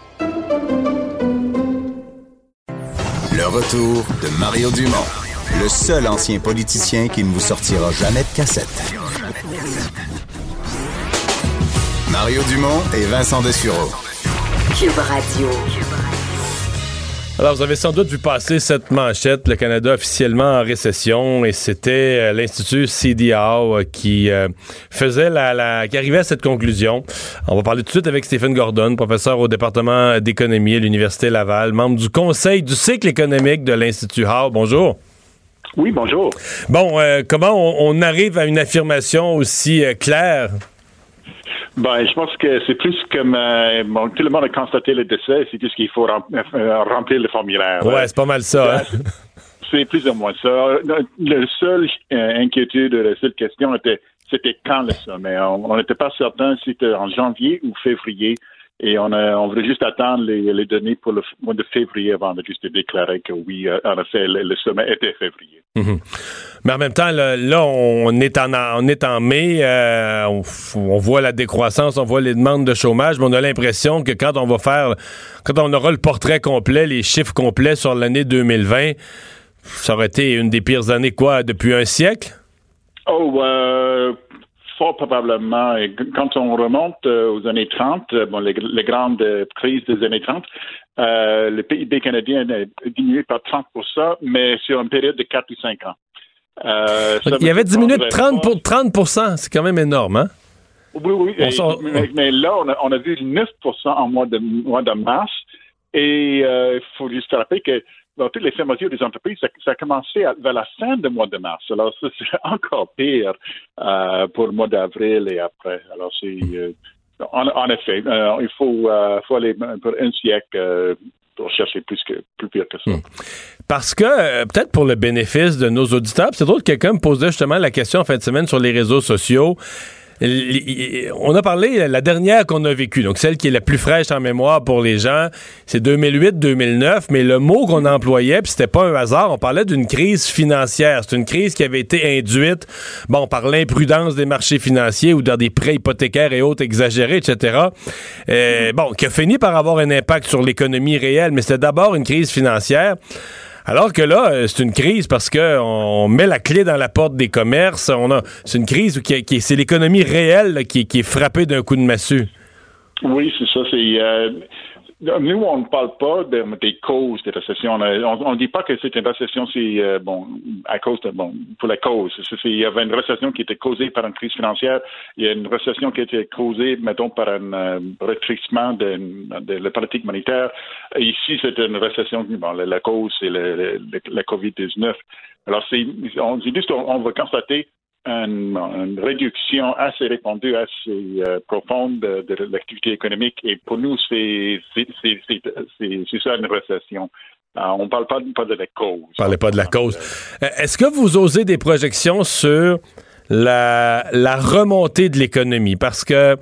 F: Retour de Mario Dumont, le seul ancien politicien qui ne vous sortira jamais de cassette. Mario Dumont et Vincent Dessureau.
G: Cube Radio.
A: Alors, vous avez sans doute vu passer cette manchette, le Canada officiellement en récession, et c'était euh, l'Institut CDAO euh, qui euh, faisait la, qui arrivait à cette conclusion. On va parler tout de suite avec Stephen Gordon, professeur au département d'économie à l'Université Laval, membre du conseil du cycle économique de l'Institut Howe. Bonjour.
H: Oui, bonjour.
A: Bon, comment on, arrive à une affirmation aussi claire?
H: Ben, je pense que c'est plus comme euh, bon, tout le monde a constaté le décès, c'est juste qu'il faut euh, remplir le formulaire.
A: Ouais, c'est pas mal ça. Hein.
H: C'est plus ou moins ça. Le seul euh, inquiétude, la seule question était c'était quand le sommet? On n'était pas certain si c'était en janvier ou février. Et on, a, on voulait juste attendre les, données pour le mois de février avant de juste déclarer que oui, euh, en effet, le, sommet était février.
A: Mhm. Mais en même temps, là, on, est en, on est en mai, euh, on, voit la décroissance, on voit les demandes de chômage, mais on a l'impression que quand on va faire, quand on aura le portrait complet, les chiffres complets sur l'année 2020, ça aurait été une des pires années, quoi, depuis un siècle?
H: Oh, euh, fort probablement, quand on remonte euh, aux années 30, euh, bon, les, grandes crises des années 30, euh, le PIB canadien a diminué par 30% mais sur une période de 4 ou 5 ans.
A: Euh, il y avait diminué de 30, pour, 30 c'est quand même énorme, hein?
H: Oui, oui. mais, là, on a, on a, vu 9 en mois de, mois de mars. Et il faut juste rappeler que dans toutes les fermetures des entreprises, ça, a commencé vers la fin du mois de mars. Alors, c'est encore pire euh, pour le mois d'avril et après. Alors, c'est. Euh, en, effet, euh, il faut, faut, aller pour un siècle pour chercher plus, que, plus pire que ça. Hmm.
A: Parce que, peut-être pour le bénéfice de nos auditeurs, c'est drôle que quelqu'un me posait justement la question en fin de semaine sur les réseaux sociaux on a parlé, la dernière qu'on a vécue, donc celle qui est la plus fraîche en mémoire pour les gens, c'est 2008-2009, mais le mot qu'on employait, puis c'était pas un hasard, on parlait d'une crise financière. C'est une crise qui avait été induite, bon, par l'imprudence des marchés financiers ou dans des prêts hypothécaires et autres exagérés, etc. Euh, bon, qui a fini par avoir un impact sur l'économie réelle, mais c'était d'abord une crise financière. Alors que là, euh, c'est une crise parce qu'on met la clé dans la porte des commerces. C'est une crise où qui, c'est l'économie réelle qui, est frappée d'un coup de massue.
H: Oui, c'est ça. Euh, nous, on ne parle pas des causes de récession. On ne dit pas que c'est une récession, c'est euh, bon à cause de bon pour la cause. Il y avait une récession qui était causée par une crise financière. Il y a une récession qui été causée, mettons, par un euh, de, de, la politique monétaire. ici, c'est une récession. Bon, la, cause, c'est la COVID-19. Alors, c'est on juste, on, va constater une, réduction assez répandue, assez profonde de, l'activité économique. Et pour nous, c'est ça une récession. on ne parle pas, pas, de la cause.
A: Parlez pas de la cause. Est-ce que vous osez des projections sur la, la remontée de l'économie? Parce que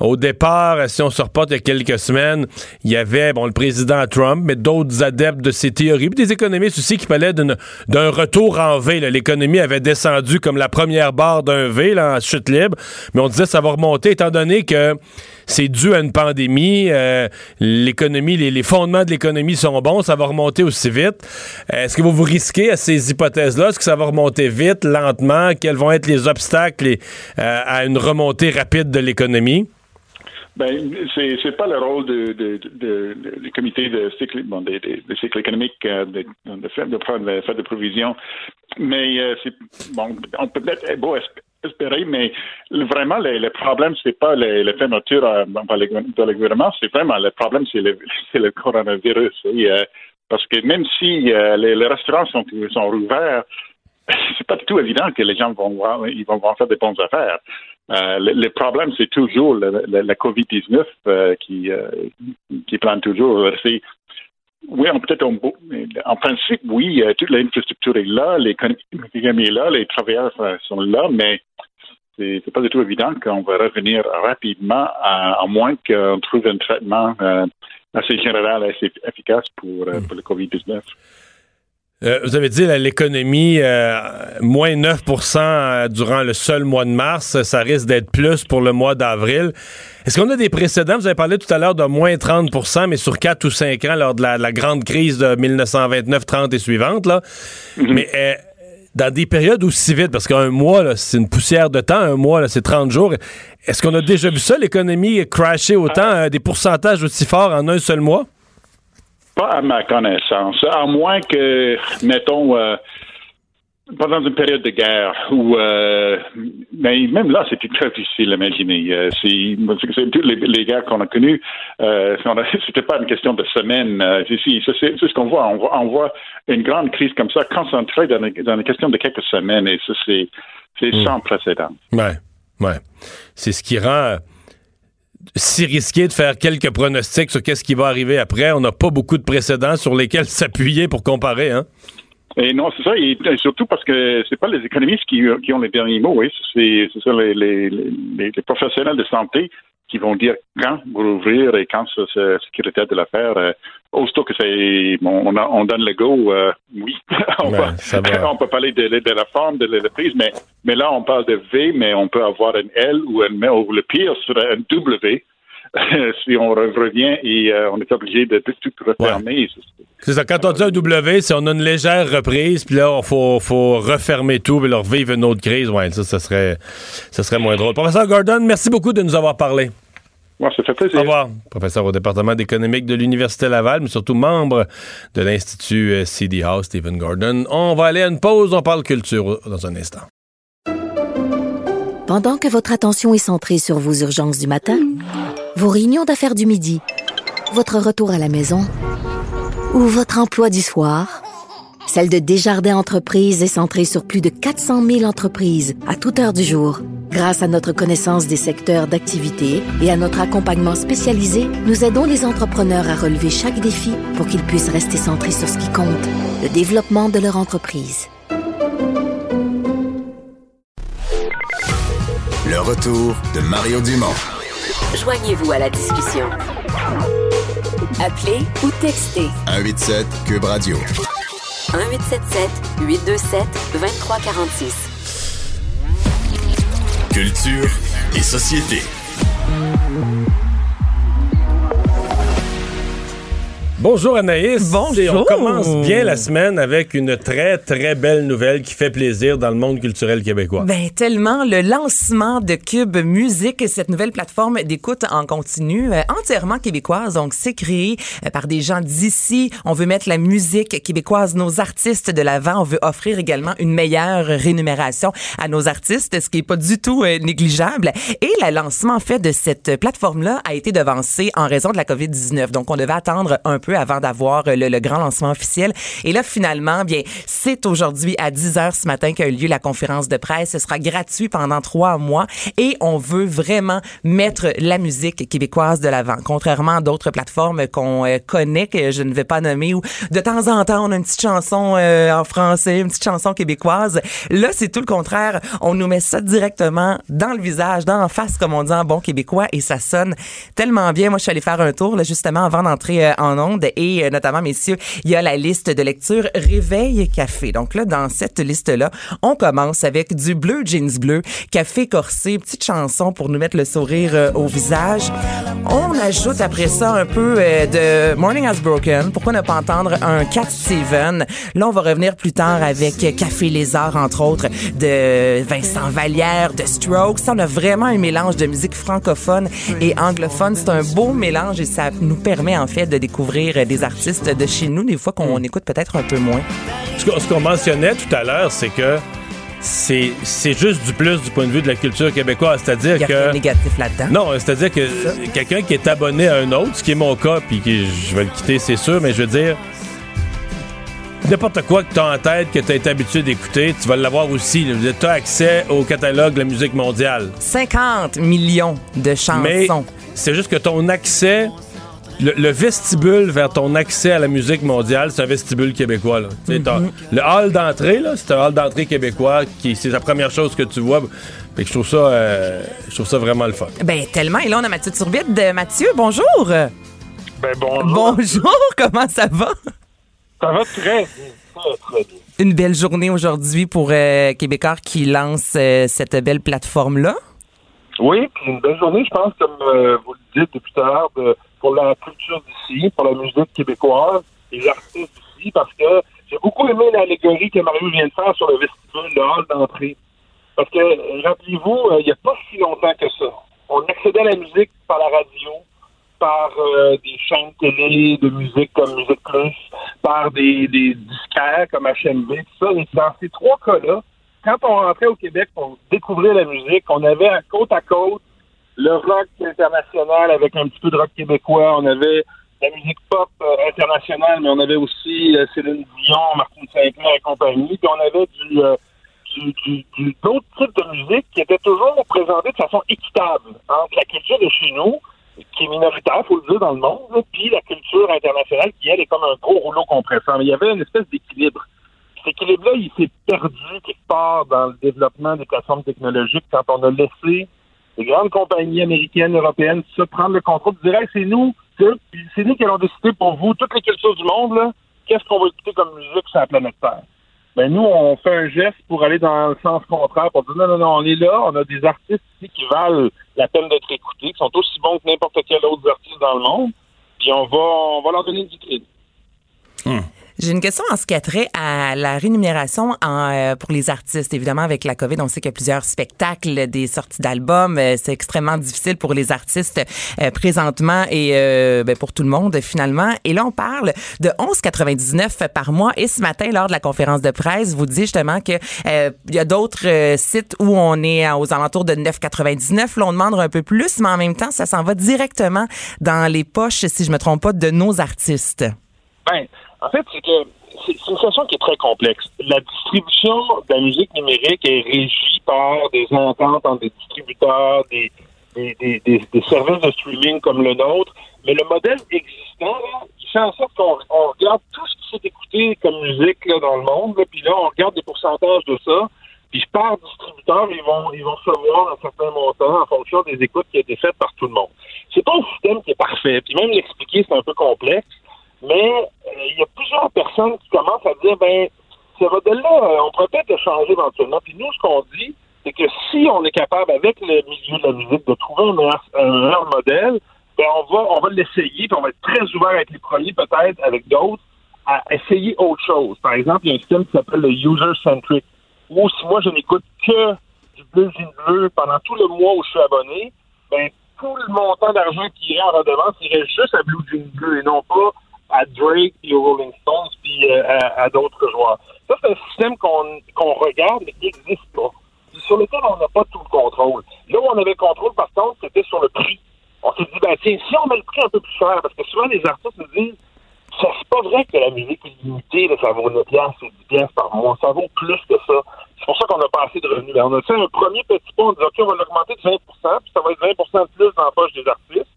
A: au départ, si on se reporte il y a quelques semaines, il y avait bon le président Trump, mais d'autres adeptes de ces théories, puis des économistes aussi qui parlaient d'un retour en V. L'économie avait descendu comme la première barre d'un V là, en chute libre, mais on disait ça va remonter étant donné que c'est dû à une pandémie. Euh, l'économie, les, fondements de l'économie sont bons, ça va remonter aussi vite. Est-ce que vous vous risquez à ces hypothèses-là? Est-ce que ça va remonter vite, lentement? Quels vont être les obstacles euh, à une remontée rapide de l'économie?
H: Ben, c'est c'est pas le rôle du comité de cycle, bon, de, de, cycle économique euh, de, faire, de de provisions, mais euh, bon, on peut peut-être beau espérer, mais vraiment le, le problème c'est pas les, les fermetures euh, par le, le gouvernement, c'est vraiment le problème c'est le, coronavirus. Euh, parce que même si les, restaurants sont sont ouverts, c'est pas du tout évident que les gens vont voir, ils vont, faire des bonnes affaires. Euh, le, problème, c'est toujours la COVID-19 euh, qui, euh, qui plane toujours. oui, peut-être en principe, oui, toute l'infrastructure est là, l'économie est là, les travailleurs sont là, mais c'est n'est pas du tout évident qu'on va revenir rapidement, à, moins qu'on trouve un traitement assez général, assez efficace pour, pour le COVID-19.
A: Euh, vous avez dit l'économie, euh, moins 9% euh, durant le seul mois de mars. Ça risque d'être plus pour le mois d'avril. Est-ce qu'on a des précédents? Vous avez parlé tout à l'heure de moins 30% mais sur 4 ou 5 ans, lors de la, grande crise de 1929-30 et suivante. Là. Mm-hmm. Mais dans des périodes aussi vite, parce qu'un mois, c'est une poussière de temps, un mois, c'est 30 jours. Est-ce qu'on a déjà vu ça, l'économie crasher autant, des pourcentages aussi forts en un seul mois?
H: Pas à ma connaissance. À moins que, mettons, euh, pendant une période de guerre où, euh, mais même là, c'était très difficile à imaginer. Euh, c'est, toutes les, guerres qu'on a connues, euh, c'était pas une question de semaines. Euh, c'est, ce qu'on voit. On, voit. une grande crise comme ça concentrée dans, dans une question de quelques semaines, et ça, c'est, c'est hmm. sans précédent.
A: Ouais, ouais. C'est ce qui rend si risqué de faire quelques pronostics sur qu'est-ce qui va arriver après. On n'a pas beaucoup de précédents sur lesquels s'appuyer pour comparer, hein?
H: Et non, c'est ça, et, surtout parce que c'est pas les économistes qui, ont les derniers mots, oui, c'est ça les, professionnels de santé qui vont dire quand vous ouvrir et quand c'est sécurité de l'affaire. Aussitôt que c'est bon, on, on, donne le go, euh, oui, on, peut parler de, de, la forme de la prise, mais mais là on parle de V, mais on peut avoir un L ou un ou le pire serait un W. si on revient et euh, on est obligé de tout, refermer.
A: C'est ça. Quand on dit un W, c'est on a une légère reprise, puis là, il faut, faut refermer tout, puis leur vivre une autre crise. Ouais, ça, ça serait, ça serait moins drôle. Professeur Gordon, merci beaucoup de nous avoir parlé.
H: Moi, ça fait plaisir.
A: Au revoir. Professeur au département d'économique de l'Université Laval, mais surtout membre de l'Institut euh, CD House, Stephen Gordon. On va aller à une pause. On parle culture dans un instant.
I: Pendant que votre attention est centrée sur vos urgences du matin, vos réunions d'affaires du midi, votre retour à la maison ou votre emploi du soir, celle de Desjardins Entreprises est centrée sur plus de 400 000 entreprises à toute heure du jour. Grâce à notre connaissance des secteurs d'activité et à notre accompagnement spécialisé, nous aidons les entrepreneurs à relever chaque défi pour qu'ils puissent rester centrés sur ce qui compte, le développement de leur entreprise.
F: Le retour de Mario Dumont.
G: Joignez-vous à la discussion. Appelez ou textez.
F: 187 Cube Radio.
G: 1877 827 2346.
F: Culture et société.
A: Bonjour Anaïs.
B: Bonjour.
A: on commence bien la semaine avec une très très belle nouvelle qui fait plaisir dans le monde culturel québécois.
J: Ben tellement le lancement de Cube Musique, cette nouvelle plateforme d'écoute en continu euh, entièrement québécoise. Donc c'est créé euh, par des gens d'ici. On veut mettre la musique québécoise, nos artistes de l'avant. On veut offrir également une meilleure rémunération à nos artistes, ce qui est pas du tout euh, négligeable. Et le lancement en fait de cette plateforme là a été devancé en raison de la COVID-19. Donc on devait attendre un peu avant d'avoir le, le, grand lancement officiel. Et là, finalement, bien, c'est aujourd'hui à 10 heures ce matin qu'a eu lieu la conférence de presse. Ce sera gratuit pendant trois mois et on veut vraiment mettre la musique québécoise de l'avant. Contrairement à d'autres plateformes qu'on euh, connaît, que je ne vais pas nommer, où de temps en temps, on a une petite chanson euh, en français, une petite chanson québécoise. Là, c'est tout le contraire. On nous met ça directement dans le visage, dans la face, comme on dit en bon québécois, et ça sonne tellement bien. Moi, je suis allée faire un tour, là, justement, avant d'entrer euh, en onde, et notamment, messieurs, il y a la liste de lecture Réveil Café. Donc là, dans cette liste-là, on commence avec du bleu jeans bleu, café corsé, petite chanson pour nous mettre le sourire au visage. On ajoute après ça un peu de Morning Has Broken. Pourquoi ne pas entendre un Cat Steven? Là, on va revenir plus tard avec Café Lézard, entre autres, de Vincent Vallière, de Strokes. On a vraiment un mélange de musique francophone et anglophone. C'est un beau mélange et ça nous permet, en fait, de découvrir des artistes de chez nous, des fois qu'on écoute peut-être un peu moins.
A: Ce qu'on mentionnait tout à l'heure, c'est que c'est juste du plus du point de vue de la culture québécoise. C'est-à-dire que. Il y
J: a négatif là-dedans.
A: Non, c'est-à-dire que quelqu'un qui est abonné à un autre, ce qui est mon cas, puis que je vais le quitter, c'est sûr, mais je veux dire. N'importe quoi que tu as en tête, que tu as été habitué d'écouter, tu vas l'avoir aussi. Tu as accès au catalogue de la musique mondiale.
J: 50 millions de chansons.
A: Mais c'est juste que ton accès le, vestibule vers ton accès à la musique mondiale, c'est un vestibule québécois. Mm-hmm. Le hall d'entrée, c'est un hall d'entrée québécois qui c'est la première chose que tu vois. Fait que je trouve ça, euh, je trouve ça vraiment le fun.
J: Ben tellement. Et là, on a Mathieu Turbide. De Mathieu, bonjour.
K: Ben bonjour.
J: Bonjour. Comment ça va?
K: Ça va très bien.
J: Une belle journée aujourd'hui pour euh, Québécois qui lance euh, cette belle plateforme-là.
K: Oui, puis une belle journée, je pense, comme euh, vous le dites depuis tout à l'heure, pour la culture d'ici, pour la musique québécoise, les artistes d'ici, parce que j'ai beaucoup aimé l'allégorie que Mario vient de faire sur le vestibule, le hall d'entrée. Parce que, rappelez-vous, il n'y a pas si longtemps que ça. On accédait à la musique par la radio, par euh, des chaînes télé de musique comme Musique Plus, par des, des disquaires comme HMV, tout ça. Et dans ces trois cas-là, quand on rentrait au Québec pour découvrir la musique, on avait à côte à côte le rock international avec un petit peu de rock québécois, on avait la musique pop euh, internationale, mais on avait aussi euh, Céline Dion, Martin Sinclair et compagnie, puis on avait du, du, d'autres types de musique qui étaient toujours présentés de façon équitable entre la culture de chez nous qui est minoritaire, faut le dire, dans le monde, puis la culture internationale qui, elle, est comme un gros rouleau compresseur. Mais il y avait une espèce d'équilibre. Cet équilibre-là, il s'est perdu quelque part dans le développement des plateformes technologiques quand on a laissé les grandes compagnies américaines, européennes, se prendre le contrôle, dire c'est nous, c'est nous qui allons décider pour vous, toutes les cultures du monde, qu'est-ce qu'on va écouter comme musique sur la planète Terre ben nous, on fait un geste pour aller dans le sens contraire, pour dire non, non, non, on est là, on a des artistes ici qui valent la peine d'être écoutés, qui sont aussi bons que n'importe quel autre artiste dans le monde, puis on va, on va leur donner du crédit.
J: Hum. J'ai une question en ce qui a trait à la rémunération en, euh, pour les artistes. Évidemment, avec la COVID, on sait qu'il y a plusieurs spectacles, des sorties d'albums. Euh, c'est extrêmement difficile pour les artistes euh, présentement et ben, pour tout le monde finalement. Et là, on parle de 11,99 par mois. Et ce matin, lors de la conférence de presse, vous dites justement que il y a d'autres sites où on est aux alentours de 9,99. Là, on demande un peu plus, mais en même temps, ça s'en va directement dans les poches, si je me trompe pas, de nos artistes.
K: Ben, en fait, c'est que c'est une situation qui est très complexe. La distribution de la musique numérique est régie par des ententes entre des distributeurs, des, des, des, des, services de streaming comme le nôtre. Mais le modèle existant, il fait en sorte qu'on regarde tout ce qui s'est écouté comme musique là, dans le monde, puis là, on regarde des pourcentages de ça. Puis par distributeur, ils vont ils vont recevoir un certain montant en fonction des écoutes qui ont été faites par tout le monde. C'est pas un système qui est parfait. Puis même l'expliquer, c'est un peu complexe. Mais euh, il y a plusieurs personnes qui commencent à dire, ben, ce modèle-là, euh, on pourrait peut-être le changer éventuellement. Puis nous, ce qu'on dit, c'est que si on est capable, avec le milieu de la musique, de trouver un meilleur, modèle, ben on va, on va l'essayer, puis on va être très ouvert avec les premiers, peut-être, avec d'autres, à essayer autre chose. Par exemple, il y a un système qui s'appelle le user-centric, où si moi, je n'écoute que du bleu bleu pendant tout le mois où je suis abonné, ben, tout le montant d'argent qui irait en redevance irait juste à Blue Jean Bleu et non pas à Drake et aux Rolling Stones puis euh, à, d'autres joueurs. Ça, c'est un système qu'on qu'on regarde mais qui n'existe pas. Sur lequel on n'a pas tout le contrôle. Là où on avait le contrôle, par contre, c'était sur le prix. On s'est dit, ben tiens, si on met le prix un peu plus cher, parce que souvent les artistes nous disent c'est pas vrai que la musique est limitée, là, ça vaut 9 piastres, 10 piastres par mois. Ça vaut plus que ça. C'est pour ça qu'on a pas assez de revenus. Ben, on a fait un premier petit pas, on dit, OK, on va l'augmenter de 20 puis ça va être 20 de plus dans la poche des artistes.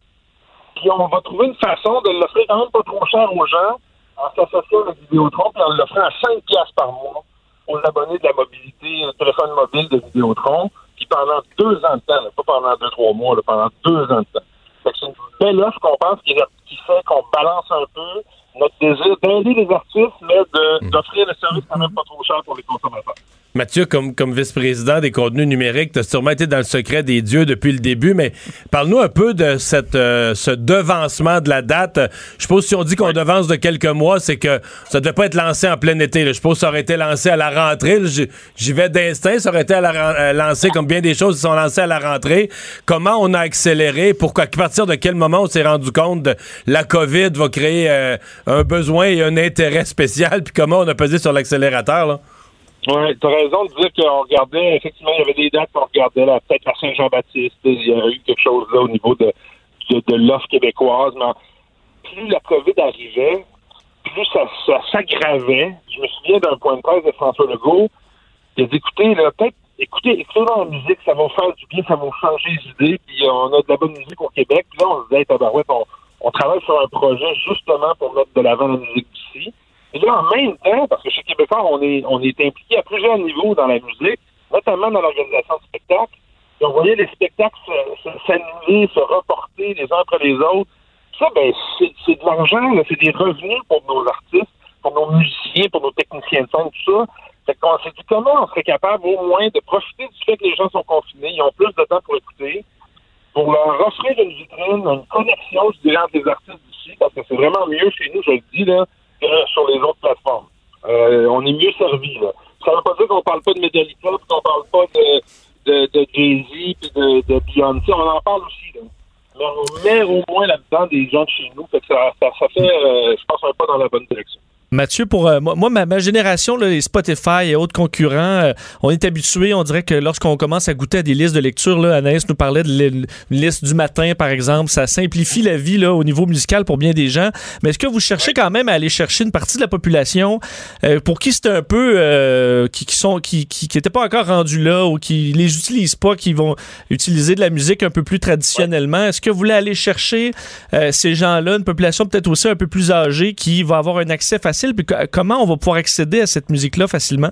K: Puis on va trouver une façon de l'offrir quand même pas trop cher aux gens en s'associant avec Vidéotron, puis en l'offrant à 5 piastres par mois aux abonnés de la mobilité, le téléphone mobile de Vidéotron, puis pendant deux ans de temps, pas pendant deux, trois mois, pendant deux ans de temps. c'est une belle offre qu'on pense qui, qui fait qu'on balance un peu notre désir d'aider les artistes, mais d'offrir le service quand même pas trop cher pour les consommateurs.
A: Mathieu, comme, comme vice-président des contenus numériques, tu as sûrement été dans le secret des dieux depuis le début, mais parle-nous un peu de cette, euh, ce devancement de la date. Je suppose si on dit qu'on devance de quelques mois, c'est que ça ne devait pas être lancé en plein été. Je suppose que ça aurait été lancé à la rentrée. J'y vais d'instinct, ça aurait été à la, euh, lancé comme bien des choses qui sont lancées à la rentrée. Comment on a accéléré? Pourquoi? À partir de quel moment on s'est rendu compte que la COVID va créer euh, un besoin et un intérêt spécial? Puis comment on a pesé sur l'accélérateur?
K: Oui, tu as raison de dire qu'on regardait, effectivement, il y avait des dates qu'on regardait, peut-être à Saint-Jean-Baptiste, il y a eu quelque chose là au niveau de, de, l'offre québécoise, mais plus la COVID arrivait, plus ça, s'aggravait. Je me souviens d'un point de presse de François Legault, il a dit, écoutez, là, peut-être, écoutez, écoutez dans la musique, ça va faire du bien, ça va changer les idées, puis on a de la bonne musique au Québec, puis là, on se disait, tabarouette, on, on travaille sur un projet justement pour mettre de l'avant la musique. Et là, en même temps, parce que chez Québécois, on est, on est impliqué à plusieurs niveaux dans la musique, notamment dans l'organisation de spectacles. Et on voyait les spectacles s'annuler, se, reporter les uns après les autres. Ça, ben, c'est de l'argent, c'est des revenus pour nos artistes, pour nos musiciens, pour nos techniciens de son, tout ça. Fait qu'on s'est dit comment on serait capable au moins de profiter du fait que les gens sont confinés, ils ont plus de temps pour écouter, pour leur offrir une vitrine, une connexion, je dirais, entre les artistes d'ici, parce que c'est vraiment mieux chez nous, je le dis, là, sur les autres plateformes. Euh, on est mieux servi. Là. Ça ne veut pas dire qu'on parle pas de Metallica, qu'on parle pas de, de, de Jay-Z et de, de Beyoncé. On en parle aussi. Là. Mais on met au moins là-dedans des gens de chez nous. Fait que ça, ça, ça fait, euh, je pense, un pas dans la bonne direction.
B: Mathieu, pour euh, moi, ma, génération, les Spotify et autres concurrents, euh, on est habitué, on dirait que lorsqu'on commence à goûter à des listes de lecture, là, Anaïs nous parlait de liste du matin, par exemple, ça simplifie la vie là, au niveau musical pour bien des gens. Mais est-ce que vous cherchez quand même à aller chercher une partie de la population euh, pour qui c'est un peu qui, qui, sont qui qui pas encore rendus là ou qui les utilisent pas, qui vont utiliser de la musique un peu plus traditionnellement? Est-ce que vous voulez aller chercher ces gens-là, une population peut-être aussi un peu plus âgée qui va avoir un accès facile comment on va pouvoir accéder à cette musique-là facilement?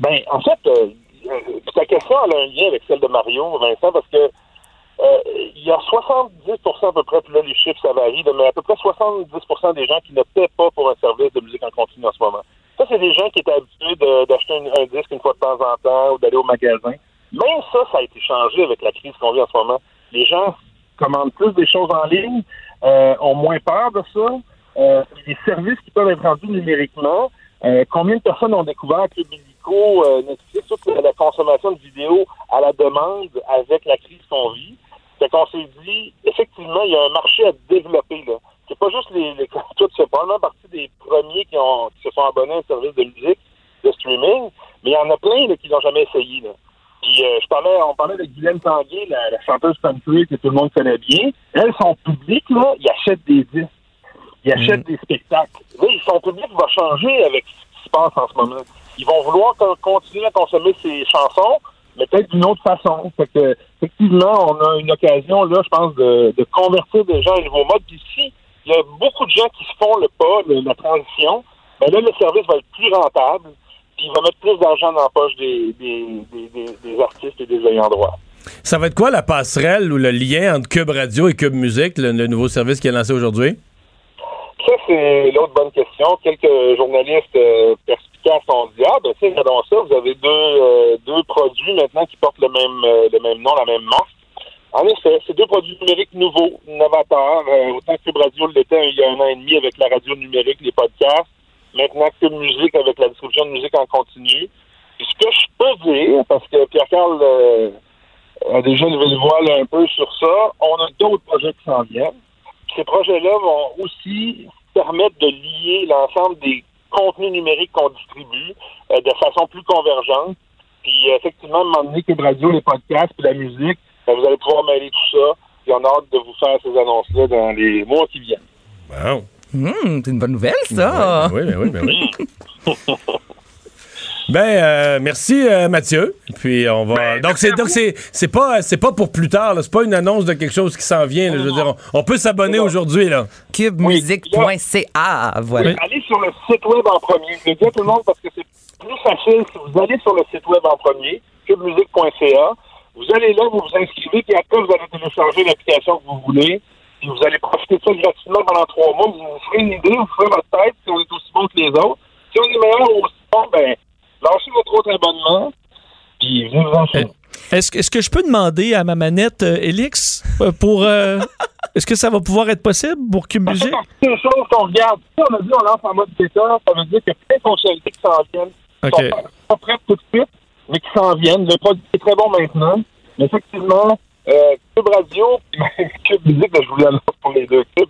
K: Ben, en fait, euh, euh, ta question a un lien avec celle de Mario, Vincent, parce que euh, il y a 70% à peu près, puis là les chiffres ça varie, mais à peu près 70% des gens qui ne paient pas pour un service de musique en continu en ce moment. Ça, c'est des gens qui étaient habitués d'acheter un, disque une fois de temps en temps ou d'aller au magasin. Même ça, ça a été changé avec la crise qu'on vit en ce moment. Les gens commandent plus des choses en ligne, ont moins peur de ça, euh, les services qui peuvent être rendus numériquement. Euh, combien de personnes ont découvert que Billico, euh, Netflix, toute la, consommation de vidéos à la demande avec la crise qu'on vit? Fait qu'on s'est dit, effectivement, il y a un marché à développer, là. C'est pas juste les, les tout, c'est probablement partie des premiers qui ont, qui se sont abonnés à un service de musique, de streaming, mais il y en a plein, là, qui n'ont jamais essayé, là. Puis euh, je parlais, on parlait de Guylaine Tanguay, la, la chanteuse country que tout le monde connaît bien. Elle, son public, là, il achète des disques ils achètent des spectacles. Là, son public va changer avec ce qui se passe en ce moment. Ils vont vouloir continuer à consommer ces chansons, mais peut-être d'une autre façon. Fait que, effectivement, on a une occasion, là, je pense, de, convertir des gens à un nouveau mode. Puis si il y a beaucoup de gens qui se font le pas, la transition, ben là, le service va être plus rentable, puis il va mettre plus d'argent dans la poche des, artistes et des ayants droit.
A: Ça va être quoi la passerelle ou le lien entre Cube Radio et Cube Musique, le nouveau service qui est lancé aujourd'hui?
K: Ça, c'est l'autre bonne question. Quelques journalistes euh, perspicaces ont dit Ah, ben, c'est dans ça, vous avez deux, euh, deux produits maintenant qui portent le même, euh, le même nom, la même marque. En effet, c'est deux produits numériques nouveaux, novateurs. autant que Cube Radio l'était il y a un an et demi avec la radio numérique, les podcasts. Maintenant, Cube Musique avec la distribution de musique en continu. Puis ce que je peux dire, parce que Pierre-Carl a déjà levé le voile un peu sur ça, on a d'autres projets qui s'en viennent ces projets-là vont aussi permettre de lier l'ensemble des contenus numériques qu'on distribue euh, de façon plus convergente. Puis effectivement, à un moment donné, Cube Radio, les podcasts, puis la musique, ben, vous allez pouvoir mêler tout ça. Puis on a hâte de vous faire ces annonces-là dans les mois qui viennent.
A: Wow.
J: Hum, c'est une bonne nouvelle, ça.
A: Oui, ben oui, ben oui. Ben, euh, merci euh, Mathieu. Puis on va. donc c'est donc c'est c'est pas c'est pas pour plus tard. là. C'est pas une annonce de quelque chose qui s'en vient. là. Je veux dire, on, on peut s'abonner aujourd'hui là.
J: Cubemusique.ca, voilà.
K: Allez sur le site web en premier. Je le dis à tout le monde parce que c'est plus facile si vous allez sur le site web en premier, cubemusique.ca. Vous allez là, vous vous inscrivez, puis après, vous allez télécharger l'application que vous voulez. Puis vous allez profiter de ça gratuitement pendant trois mois. Vous vous ferez une idée, vous ferez votre tête si on est aussi bon que les autres. Si on est meilleur ou aussi bon, ben, lâchez votre autre abonnement, puis vous en
B: Euh, Est-ce, que- est-ce que je peux demander à ma manette euh, Elix euh, pour. euh, est-ce que ça va pouvoir être possible pour Cube Music?
K: partie des choses qu'on regarde. Si on a dit on lance en mode bêta, ça veut dire a plein de fonctionnalités qui s'en viennent. qui
B: OK.
K: sont pas, prêtes tout de suite, mais qui s'en viennent. Le produit est très bon maintenant. Mais effectivement, euh, Cube Radio, puis Cube Musique, ben, je voulais annoncer pour les deux Cube.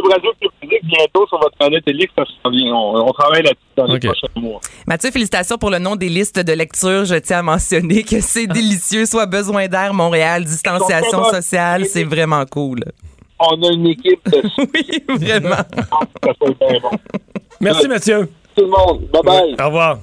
K: Cube Radio, Cube Musique, bientôt sur votre planète Elix, ça s'en vient. On, on travaille là-dessus dans les prochains mois.
J: Mathieu, félicitations pour le nom des listes de lecture. Je tiens à mentionner que c'est délicieux, soit besoin d'air, Montréal, distanciation sociale, c'est vraiment cool.
K: On a une équipe de
J: Oui, vraiment.
K: bon.
A: Merci Mathieu.
K: Tout le monde, bye bye.
A: Au revoir.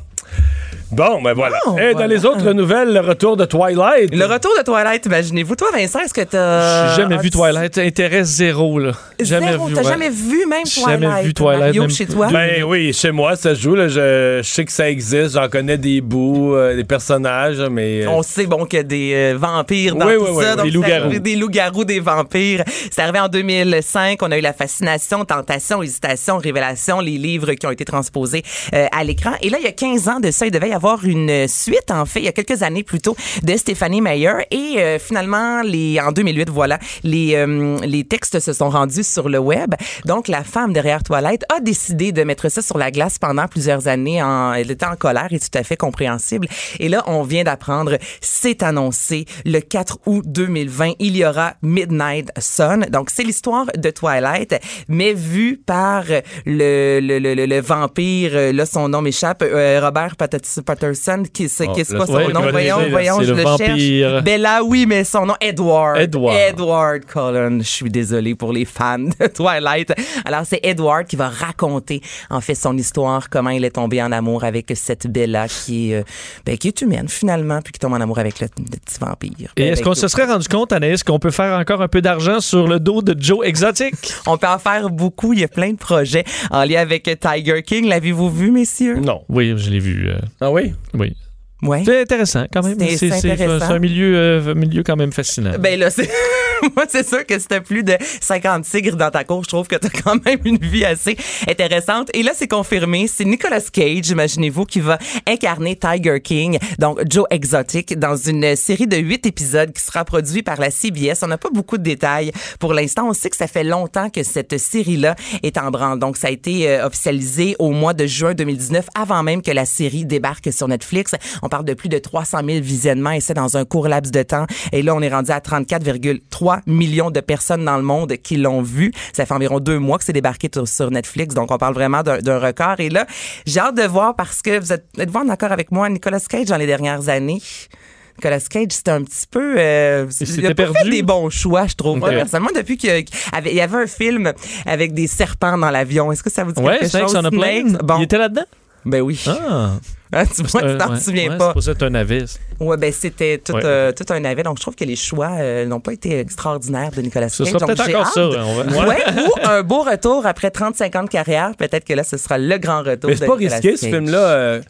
A: Bon, ben voilà.
J: Bon,
A: Et dans les autres nouvelles, le retour de Twilight.
J: Le retour de Twilight, imaginez-vous. Toi, Vincent, est-ce que t'as...
B: J'ai jamais vu Twilight. Intérêt zéro, là. Jamais
J: Zéro,
B: vu.
J: T'as
B: ouais.
J: jamais vu même Twilight?
B: Jamais vu Twilight,
J: Mario,
B: même
J: chez toi?
A: Ben oui, chez moi, ça se joue. Là, je, je sais que ça existe. J'en connais des bouts, euh, des personnages, mais. euh,
J: On sait bon qu'il y a des euh, vampires dans
A: Oui,
J: tout
A: oui, oui,
J: ça.
A: oui,
J: donc
A: des loups-garous.
J: Des loups-garous, des vampires. C'est arrivé en 2005. On a eu la fascination, tentation, hésitation, révélation, les livres qui ont été transposés euh, à l'écran. Et là, il y a 15 ans de ça, il devait y avoir une suite, en fait, il y a quelques années plus tôt, de Stéphanie Meyer. Et euh, finalement, les, en 2008, voilà, les, euh, les textes se sont rendus sur le web. Donc, la femme derrière Twilight a décidé de mettre ça sur la glace pendant plusieurs années. En, elle était en colère et tout à fait compréhensible. Et là, on vient d'apprendre, c'est annoncé, le 4 août 2020, il y aura Midnight Sun. Donc, c'est l'histoire de Twilight, mais vue par le, le, le, le- vampire, là, son nom m'échappe, euh, Robert Pattis- Patterson, qui c'est
A: Oh,
J: qui- c'est
A: là,
J: quoi son
A: ouais,
J: nom? Voyons, voyons, je
B: le
J: le,
B: vampire.
J: cherche. Bella, oui, mais son nom, Edward.
B: Edward.
J: Edward Cullen. Je suis désolée pour les fans de Twilight. Alors, c'est Edward qui va raconter, en fait, son histoire, comment il est tombé en amour avec cette Bella qui est, euh, ben, qui est humaine, finalement, puis qui tombe en amour avec le, le petit vampire.
B: Et
J: Ben,
B: est-ce qu'on
J: écoute,
B: se serait rendu compte, Anaïs, qu'on peut faire encore un peu d'argent sur le dos de Joe Exotic?
J: On peut en faire beaucoup. Il y a plein de projets en lien avec Tiger King. L'avez-vous vu, messieurs?
A: Non.
B: Oui, je l'ai vu. euh,
A: Ah oui?
B: Oui?
J: Ouais.
B: C'est intéressant quand même.
J: C'est
B: un milieu, euh, milieu quand même fascinant.
J: Ben là, c'est. Moi, c'est sûr que si plus de 50 tigres dans ta cour, je trouve que t'as quand même une vie assez intéressante. Et là, c'est confirmé. C'est Nicolas Cage, imaginez-vous, qui va incarner Tiger King, donc Joe Exotic, dans une série de huit épisodes qui sera produite par la CBS. On n'a pas beaucoup de détails pour l'instant. On sait que ça fait longtemps que cette série-là est en branle. Donc, ça a été euh, officialisé au mois de juin 2019, avant même que la série débarque sur Netflix. On parle de plus de 300 000 visionnements et c'est dans un court laps de temps. Et là, on est rendu à 34,3 millions de personnes dans le monde qui l'ont vu. Ça fait environ deux mois que c'est débarqué sur Netflix. Donc, on parle vraiment d'un record. Et là, j'ai hâte de voir parce que vous êtes, êtes-vous en accord avec moi, Nicolas Cage, dans les dernières années? Nicolas Cage, c'était un petit peu... Euh, il a pas
B: perdu.
J: fait des bons choix, je trouve.
B: Ok.
J: Moi, personnellement, depuis qu'il y avait- un film avec des serpents dans l'avion. Est-ce que ça vous dit
B: ouais,
J: quelque
B: Snakes
J: chose?
B: on a.
J: Snakes? Bon,
B: Il était là-dedans?
J: Ben oui.
B: Ah.
J: Hein, tu vois, tu t'en
B: Ouais,
J: souviens
B: ouais,
J: pas.
B: C'est pour ça que c'est un avis.
J: Ouais, ben c'était tout,
B: Ouais.
J: euh, tout un navet. Donc, je trouve que les choix euh, n'ont pas été extraordinaires de Nicolas
B: Ce
J: Cage.
B: sera
J: Donc,
B: peut-être encore ça. va-
J: Ouais, ou un beau retour après 35 ans de carrière. Peut-être que là, ce sera le grand retour
A: Mais
J: de
A: c'est pas risqué, ce film-là. euh,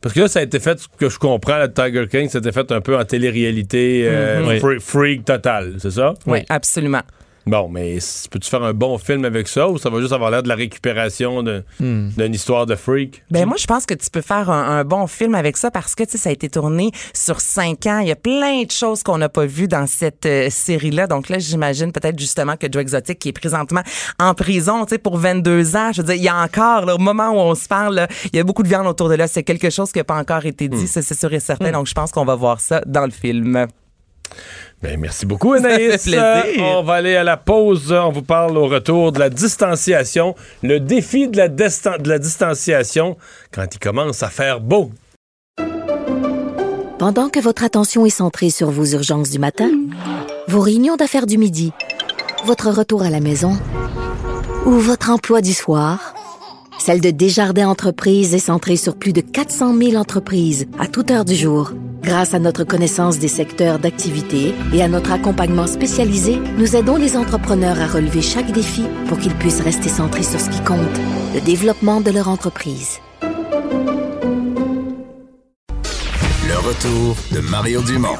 A: parce que là, ça a été fait, ce que je comprends, le Tiger King, c'était fait un peu en télé-réalité, euh,
B: Mhm.
A: free- freak total, c'est ça?
J: Oui, absolument.
A: Bon, mais peux-tu faire un bon film avec ça ou ça va juste avoir l'air de la récupération
B: Hmm.
A: d'une histoire de freak?
J: Ben moi, je pense que tu peux faire un, un bon film avec ça parce que tu sais, ça a été tourné sur cinq ans. Il y a plein de choses qu'on n'a pas vues dans cette euh, série-là. Donc là, j'imagine peut-être justement que Joe Exotic, qui est présentement en prison, tu sais, pour 22 ans, je veux dire, il y a encore, là, au moment où on se parle, là, il y a beaucoup de viande autour de là. C'est quelque chose qui n'a pas encore été dit, ça c'est sûr et certain. Donc je pense qu'on va voir ça dans le film.
A: Ben, merci beaucoup, Anaïs. On va aller à la pause. On vous parle au retour de la distanciation. Le défi de la, destan- de la distanciation quand il commence à faire beau.
I: Pendant que votre attention est centrée sur vos urgences du matin, vos réunions d'affaires du midi, votre retour à la maison Ou votre emploi du soir? Celle de Desjardins Entreprises est centrée sur plus de 400 000 entreprises à toute heure du jour. Grâce à notre connaissance des secteurs d'activité et à notre accompagnement spécialisé, nous aidons les entrepreneurs à relever chaque défi pour qu'ils puissent rester centrés sur ce qui compte, le développement de leur entreprise.
F: Le retour de Mario Dumont,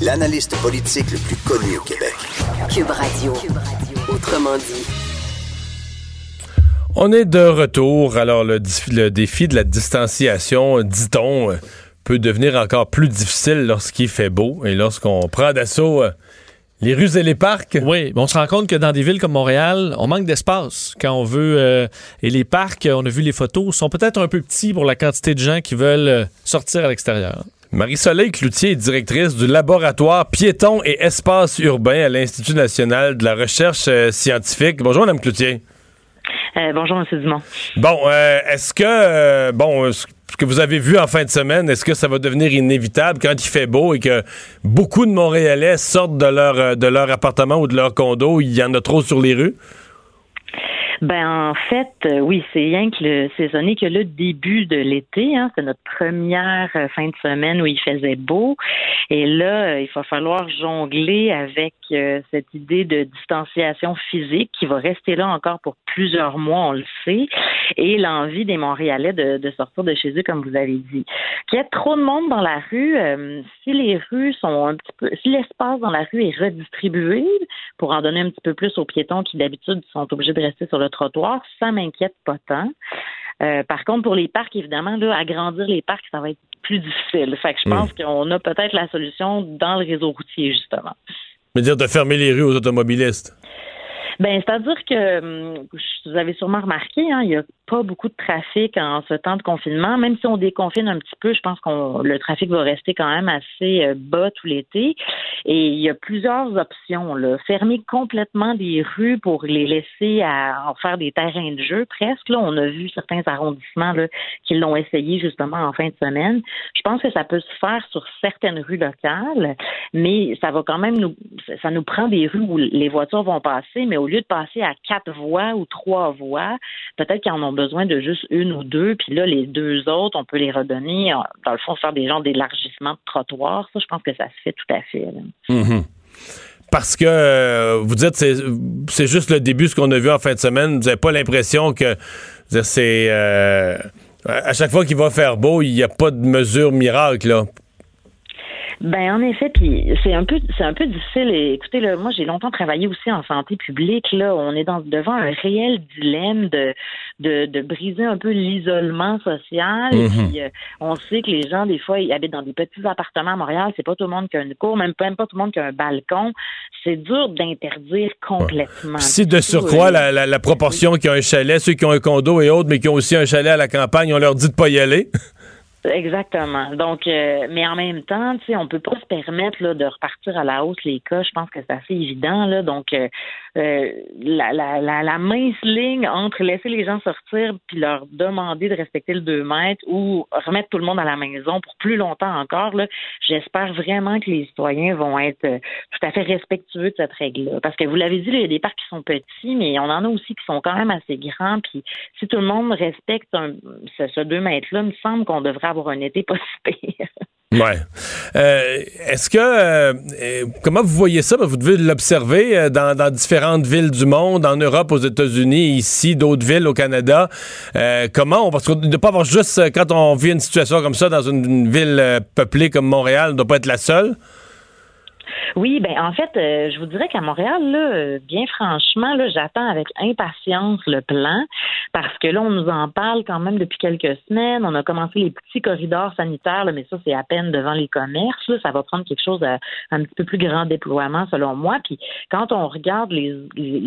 F: l'analyste politique le plus connu au Québec.
G: Cube Radio. Autrement dit.
A: On est de retour. Alors, le, le défi de la distanciation, dit-on, euh, peut devenir encore plus difficile lorsqu'il fait beau et lorsqu'on prend d'assaut euh, les rues et les parcs.
B: Oui, on se rend compte que dans des villes comme Montréal, on manque d'espace quand on veut. Euh, et les parcs, on a vu les photos, sont peut-être un peu petits pour la quantité de gens qui veulent sortir à l'extérieur.
A: Marie-Soleil Cloutier est directrice du laboratoire Piétons et Espaces urbains à l'Institut national de la recherche scientifique. Bonjour, Mme Cloutier.
L: Euh, bonjour, M. Dumont.
A: Bon, euh, est-ce que, euh, bon, ce que vous avez vu en fin de semaine, est-ce que ça va devenir inévitable quand il fait beau et que beaucoup de Montréalais sortent de leur, de leur appartement ou de leur condo, il y en a trop sur les rues?
L: Ben en fait, euh, oui, c'est rien que le saisonnier que le début de l'été. Hein, c'est notre première euh, fin de semaine où il faisait beau. Et là, euh, il va falloir jongler avec cette idée de distanciation physique qui va rester là encore pour plusieurs mois, on le sait, et l'envie des Montréalais de, de, sortir de chez eux, comme vous avez dit. Qu'il y a trop de monde dans la rue, si les rues sont un petit peu, si l'espace dans la rue est redistribué pour en donner un petit peu plus aux piétons qui d'habitude sont obligés de rester sur le trottoir, ça m'inquiète pas tant. Euh, par contre, pour les parcs, évidemment, là, agrandir les parcs, ça va être plus difficile. Fait que je pense qu'on a peut-être la solution dans le réseau routier, justement.
A: Mais dire de fermer les rues aux automobilistes.
L: Ben, c'est-à-dire que hum, vous avez sûrement remarqué, hein, il y a pas beaucoup de trafic en ce temps de confinement. Même si on déconfine un petit peu, je pense que le trafic va rester quand même assez euh, bas tout l'été. Et il y a plusieurs options. Là. Fermer complètement des rues pour les laisser à en faire des terrains de jeu, presque. Là, on a vu certains arrondissements là, qui l'ont essayé justement en fin de semaine. Je pense que ça peut se faire sur certaines rues locales, mais ça va quand même nous, ça nous prend des rues où les voitures vont passer, mais au lieu de passer à quatre voies ou trois voies, peut-être qu'ils en ont besoin de juste une ou deux, puis là, les deux autres, on peut les redonner, dans le fond, faire des genres d'élargissement de trottoir. Ça, je pense que ça se fait tout à fait.
A: Mm-hmm. Parce que euh, vous dites c'est c'est juste le début ce qu'on a vu en fin de semaine. Vous n'avez pas l'impression que c'est euh, à chaque fois qu'il va faire beau, il n'y a pas de mesure miracle là.
L: Ben en effet, puis c'est un peu c'est un peu difficile. Et, écoutez, là, moi j'ai longtemps travaillé aussi en santé publique. Là, on est dans, devant un réel dilemme de de, de briser un peu l'isolement social. Mm-hmm. Puis, euh, on sait que les gens des fois ils habitent dans des petits appartements à Montréal. C'est pas tout le monde qui a une cour, même, même pas tout le monde qui a un balcon. C'est dur d'interdire complètement.
A: Si de surcroît euh, la, la, proportion qui a un chalet, ceux qui ont un condo et autres, mais qui ont aussi un chalet à la campagne, on leur dit de pas y aller.
L: Exactement. Donc, euh, mais en même temps, tu sais, on peut pas se permettre là, de repartir à la hausse les cas. Je pense que c'est assez évident là. Donc, euh, euh, la, la, la, mince ligne entre laisser les gens sortir puis leur demander de respecter le 2 mètres ou remettre tout le monde à la maison pour plus longtemps encore, là, j'espère vraiment que les citoyens vont être tout à fait respectueux de cette règle-là. Parce que vous l'avez dit, il y a des parcs qui sont petits, mais on en a aussi qui sont quand même assez grands. Puis si tout le monde respecte ce, ce 2 mètres-là, il me semble qu'on devrait avoir un été pas si
A: Ouais. Euh, est-ce que euh, euh, comment vous voyez ça? Vous devez l'observer dans, différentes villes du monde, en Europe, aux États-Unis, ici, d'autres villes au Canada. comment on parce que ne pas avoir juste quand on vit une situation comme ça dans une ville peuplée comme Montréal, ne doit pas être la seule.
L: Oui, ben en fait, euh, je vous dirais qu'à Montréal, là, euh, bien franchement, là, j'attends avec impatience le plan parce que là, on nous en parle quand même depuis quelques semaines. On a commencé les petits corridors sanitaires, mais ça, c'est à peine devant les commerces. Ça va prendre quelque chose à un petit peu plus grand déploiement, selon moi. Puis quand on regarde les,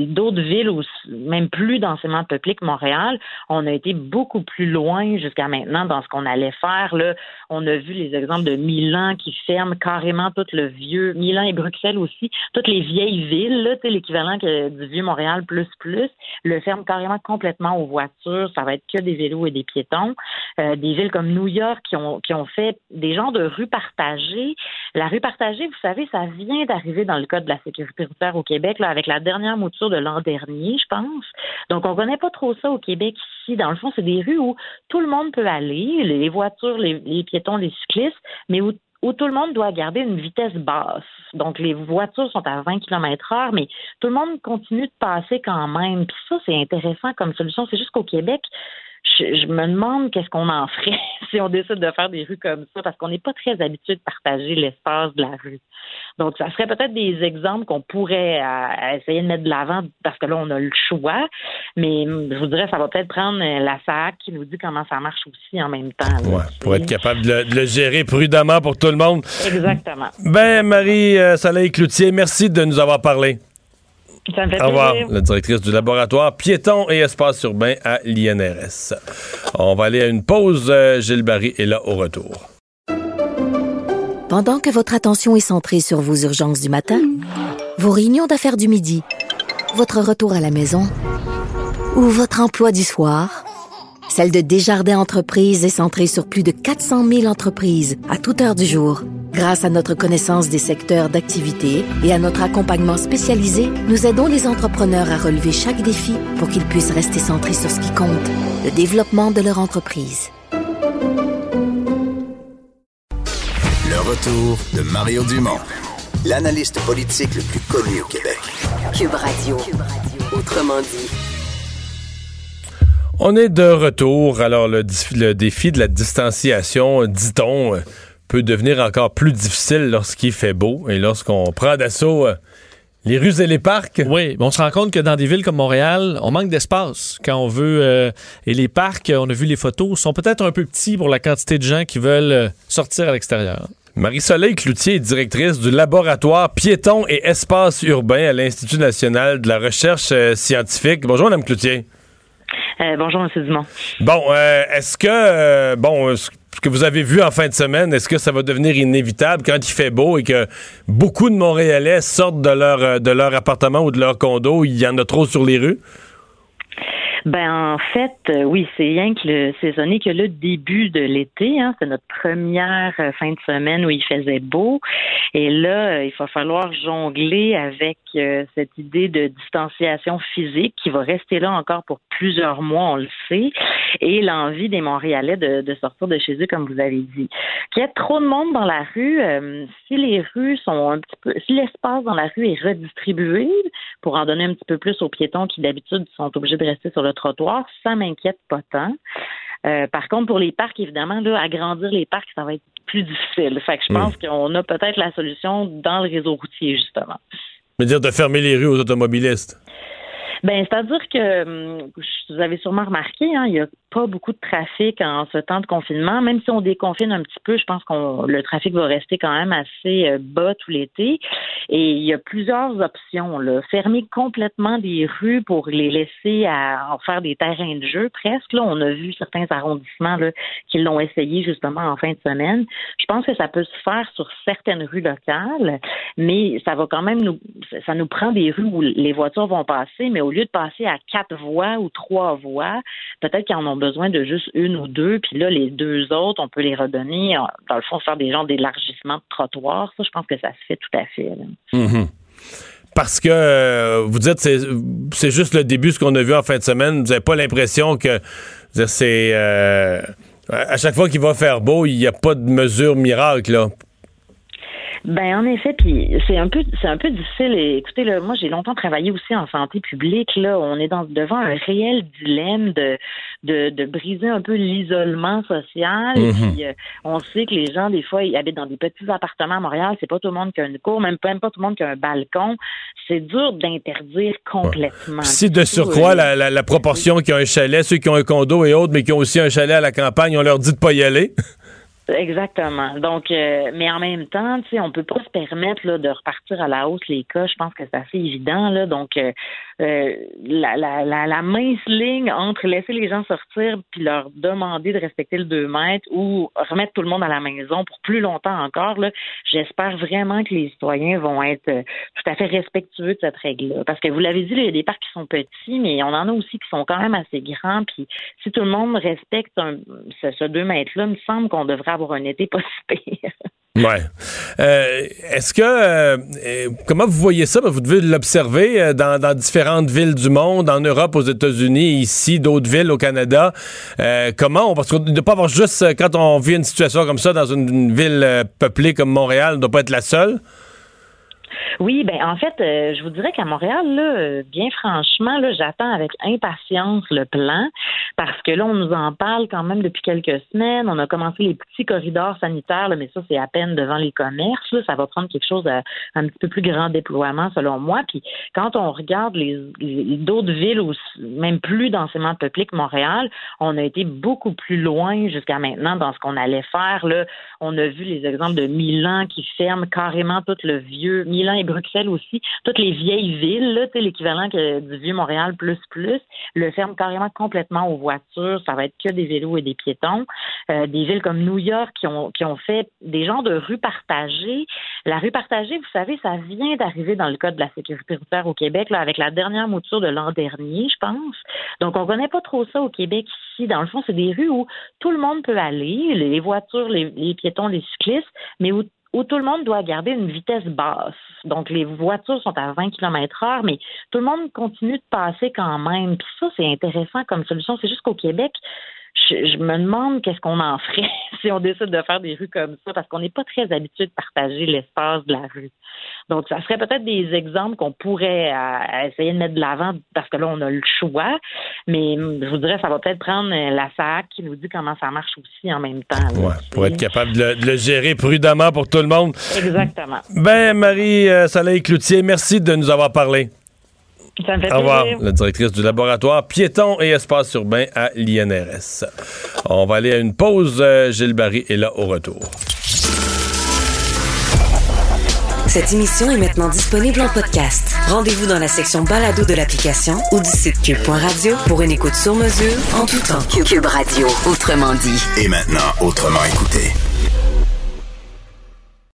L: d'autres villes ou même plus densément peuplées que Montréal, on a été beaucoup plus loin jusqu'à maintenant dans ce qu'on allait faire. Là, on a vu les exemples de Milan qui ferme carrément tout le vieux Milan Bruxelles aussi, toutes les vieilles villes, l'équivalent du vieux Montréal plus plus, le ferment carrément complètement aux voitures. Ça va être que des vélos et des piétons. Euh, des villes comme New York qui ont, fait des genres de rues partagées. La rue partagée, vous savez, ça vient d'arriver dans le code de la sécurité routière au Québec, avec la dernière mouture de l'an dernier, je pense. Donc, on connaît pas trop ça au Québec ici. Dans le fond, c'est des rues où tout le monde peut aller, les voitures, les, les piétons, les cyclistes, mais où où tout le monde doit garder une vitesse basse. Donc, les voitures sont à 20 km heure, mais tout le monde continue de passer quand même. Puis ça, c'est intéressant comme solution. C'est juste qu'au Québec, je, me demande qu'est-ce qu'on en ferait si on décide de faire des rues comme ça, parce qu'on n'est pas très habitué de partager l'espace de la rue. Donc, ça serait peut-être des exemples qu'on pourrait euh, essayer de mettre de l'avant, parce que là, on a le choix. Mais je vous dirais, ça va peut-être prendre euh, la SAC qui nous dit comment ça marche aussi en même temps.
A: pour être capable de le, gérer prudemment pour tout le monde.
L: Exactement.
A: Ben, Marie-Soleil Cloutier, merci de nous avoir parlé.
L: Ça me fait Au revoir,
A: la directrice du laboratoire Piéton et Espace urbain à l'INRS. On va aller à une pause. Euh, Gilles Barry est là au retour.
I: Pendant que votre attention est centrée sur vos urgences du matin, vos réunions d'affaires du midi, votre retour à la maison ou votre emploi du soir, celle de Desjardins Entreprises est centrée sur plus de 400 000 entreprises à toute heure du jour. Grâce à notre connaissance des secteurs d'activité et à notre accompagnement spécialisé, nous aidons les entrepreneurs à relever chaque défi pour qu'ils puissent rester centrés sur ce qui compte, le développement de leur entreprise.
F: Le retour de Mario Dumont, l'analyste politique le plus connu au Québec.
G: Cube Radio, autrement dit.
A: On est de retour. Alors, le, le défi de la distanciation, dit-on, peut devenir encore plus difficile lorsqu'il fait beau et lorsqu'on prend d'assaut euh, les rues et les parcs.
B: Oui, on se rend compte que dans des villes comme Montréal, on manque d'espace quand on veut. Euh, et les parcs, on a vu les photos, sont peut-être un peu petits pour la quantité de gens qui veulent euh, sortir à l'extérieur.
A: Marie-Soleil Cloutier est directrice du laboratoire Piéton et Espace urbain à l'Institut national de la recherche scientifique. Bonjour, Mme Cloutier.
L: Bonjour, M. Dumont.
A: Bon, est-ce que, bon, ce que vous avez vu en fin de semaine, est-ce que ça va devenir inévitable quand il fait beau et que beaucoup de Montréalais sortent de leur, euh, de leur appartement ou de leur condo, il y en a trop sur les rues?
L: Ben en fait, euh, oui, c'est rien que le saisonnier que le début de l'été. Hein, c'est notre première euh, fin de semaine où il faisait beau. Et là, euh, il va falloir jongler avec cette idée de distanciation physique qui va rester là encore pour plusieurs mois, on le sait, et l'envie des Montréalais de, de, sortir de chez eux, comme vous avez dit. Qu'il y a trop de monde dans la rue, si les rues sont un petit peu, si l'espace dans la rue est redistribué pour en donner un petit peu plus aux piétons qui d'habitude sont obligés de rester sur le trottoir, ça m'inquiète pas tant. Euh, par contre, pour les parcs, évidemment, là, agrandir les parcs, ça va être plus difficile. Fait que je pense hmm. qu'on a peut-être la solution dans le réseau routier, justement.
A: Mais dire de fermer les rues aux automobilistes.
L: Ben, c'est-à-dire que hum, vous avez sûrement remarqué, hein, il y a pas beaucoup de trafic en ce temps de confinement. Même si on déconfine un petit peu, je pense que le trafic va rester quand même assez euh, bas tout l'été. Et il y a plusieurs options. Là. Fermer complètement des rues pour les laisser à en faire des terrains de jeu, presque. Là, on a vu certains arrondissements là, qui l'ont essayé justement en fin de semaine. Je pense que ça peut se faire sur certaines rues locales, mais ça va quand même nous, ça nous prend des rues où les voitures vont passer, mais au lieu de passer à quatre voies ou trois voies, peut-être qu'ils en ont besoin de juste une ou deux, puis là, les deux autres, on peut les redonner, dans le fond, faire des genres d'élargissement de trottoirs. Ça, je pense que ça se fait tout à fait.
A: Mm-hmm. Parce que euh, vous dites c'est c'est juste le début ce qu'on a vu en fin de semaine. Vous n'avez pas l'impression que c'est euh, à chaque fois qu'il va faire beau, il n'y a pas de mesure miracle là.
L: Ben en effet, puis c'est un peu c'est un peu difficile. Et, écoutez, là, moi j'ai longtemps travaillé aussi en santé publique. Là, on est dans, devant un réel dilemme de de, de briser un peu l'isolement social. Puis, euh, on sait que les gens des fois ils habitent dans des petits appartements à Montréal. C'est pas tout le monde qui a une cour, même, même pas tout le monde qui a un balcon. C'est dur d'interdire complètement.
A: Si de surcroît euh, la, la, la, proportion qui a un chalet, ceux qui ont un condo et autres, mais qui ont aussi un chalet à la campagne, on leur dit de pas y aller.
L: Exactement. Donc, euh, mais en même temps, tu sais, on peut pas se permettre là, de repartir à la hausse les cas. Je pense que c'est assez évident. Là. Donc, euh, euh, la, la, la, la, mince ligne entre laisser les gens sortir puis leur demander de respecter le 2 mètres ou remettre tout le monde à la maison pour plus longtemps encore, là, j'espère vraiment que les citoyens vont être tout à fait respectueux de cette règle-là. Parce que vous l'avez dit, il y a des parcs qui sont petits, mais on en a aussi qui sont quand même assez grands. Puis si tout le monde respecte ce, ce 2 mètres-là, il me semble qu'on devrait avoir un été pas si
A: Ouais. Euh, est-ce que euh, euh, comment vous voyez ça? Ben, vous devez l'observer dans, différentes villes du monde, en Europe, aux États-Unis, ici, d'autres villes au Canada. comment on parce ne doit pas avoir juste quand on vit une situation comme ça dans une, ville peuplée comme Montréal, on ne doit pas être la seule.
L: Oui, ben en fait, euh, je vous dirais qu'à Montréal, là, euh, bien franchement, là, j'attends avec impatience le plan parce que là, on nous en parle quand même depuis quelques semaines. On a commencé les petits corridors sanitaires, mais ça, c'est à peine devant les commerces. Là. Ça va prendre quelque chose à un petit peu plus grand déploiement, selon moi. Puis quand on regarde les, d'autres villes, ou même plus densément peuplées que Montréal, on a été beaucoup plus loin jusqu'à maintenant dans ce qu'on allait faire. Là. On a vu les exemples de Milan qui ferme carrément tout le vieux Milan Bruxelles aussi, toutes les vieilles villes, l'équivalent du vieux Montréal plus plus, le ferment carrément complètement aux voitures. Ça va être que des vélos et des piétons. Euh, des villes comme New York qui ont, qui ont fait des genres de rues partagées. La rue partagée, vous savez, ça vient d'arriver dans le code de la sécurité routière au Québec, avec la dernière mouture de l'an dernier, je pense. Donc, on connaît pas trop ça au Québec ici. Dans le fond, c'est des rues où tout le monde peut aller, les voitures, les, les piétons, les cyclistes, mais où où tout le monde doit garder une vitesse basse. Donc, les voitures sont à 20 km heure, mais tout le monde continue de passer quand même. Puis ça, c'est intéressant comme solution. C'est juste qu'au Québec, je, me demande qu'est-ce qu'on en ferait si on décide de faire des rues comme ça, parce qu'on n'est pas très habitué de partager l'espace de la rue. Donc, ça serait peut-être des exemples qu'on pourrait euh, essayer de mettre de l'avant, parce que là, on a le choix. Mais je vous dirais, ça va peut-être prendre euh, la SAC qui nous dit comment ça marche aussi en même temps.
A: pour être capable de le, gérer prudemment pour tout le monde.
L: Exactement.
A: Ben, Marie-Soleil Cloutier, merci de nous avoir parlé.
L: Ça me fait Au revoir,
A: la directrice du laboratoire Piéton et Espace urbain à l'INRS. On va aller à une pause. Euh, Gilles Barry est là au retour.
G: Cette émission est maintenant disponible en podcast. Rendez-vous dans la section balado de l'application ou du site cube.radio pour une écoute sur mesure en tout temps. Cube Radio, autrement dit.
F: Et maintenant, autrement écouté.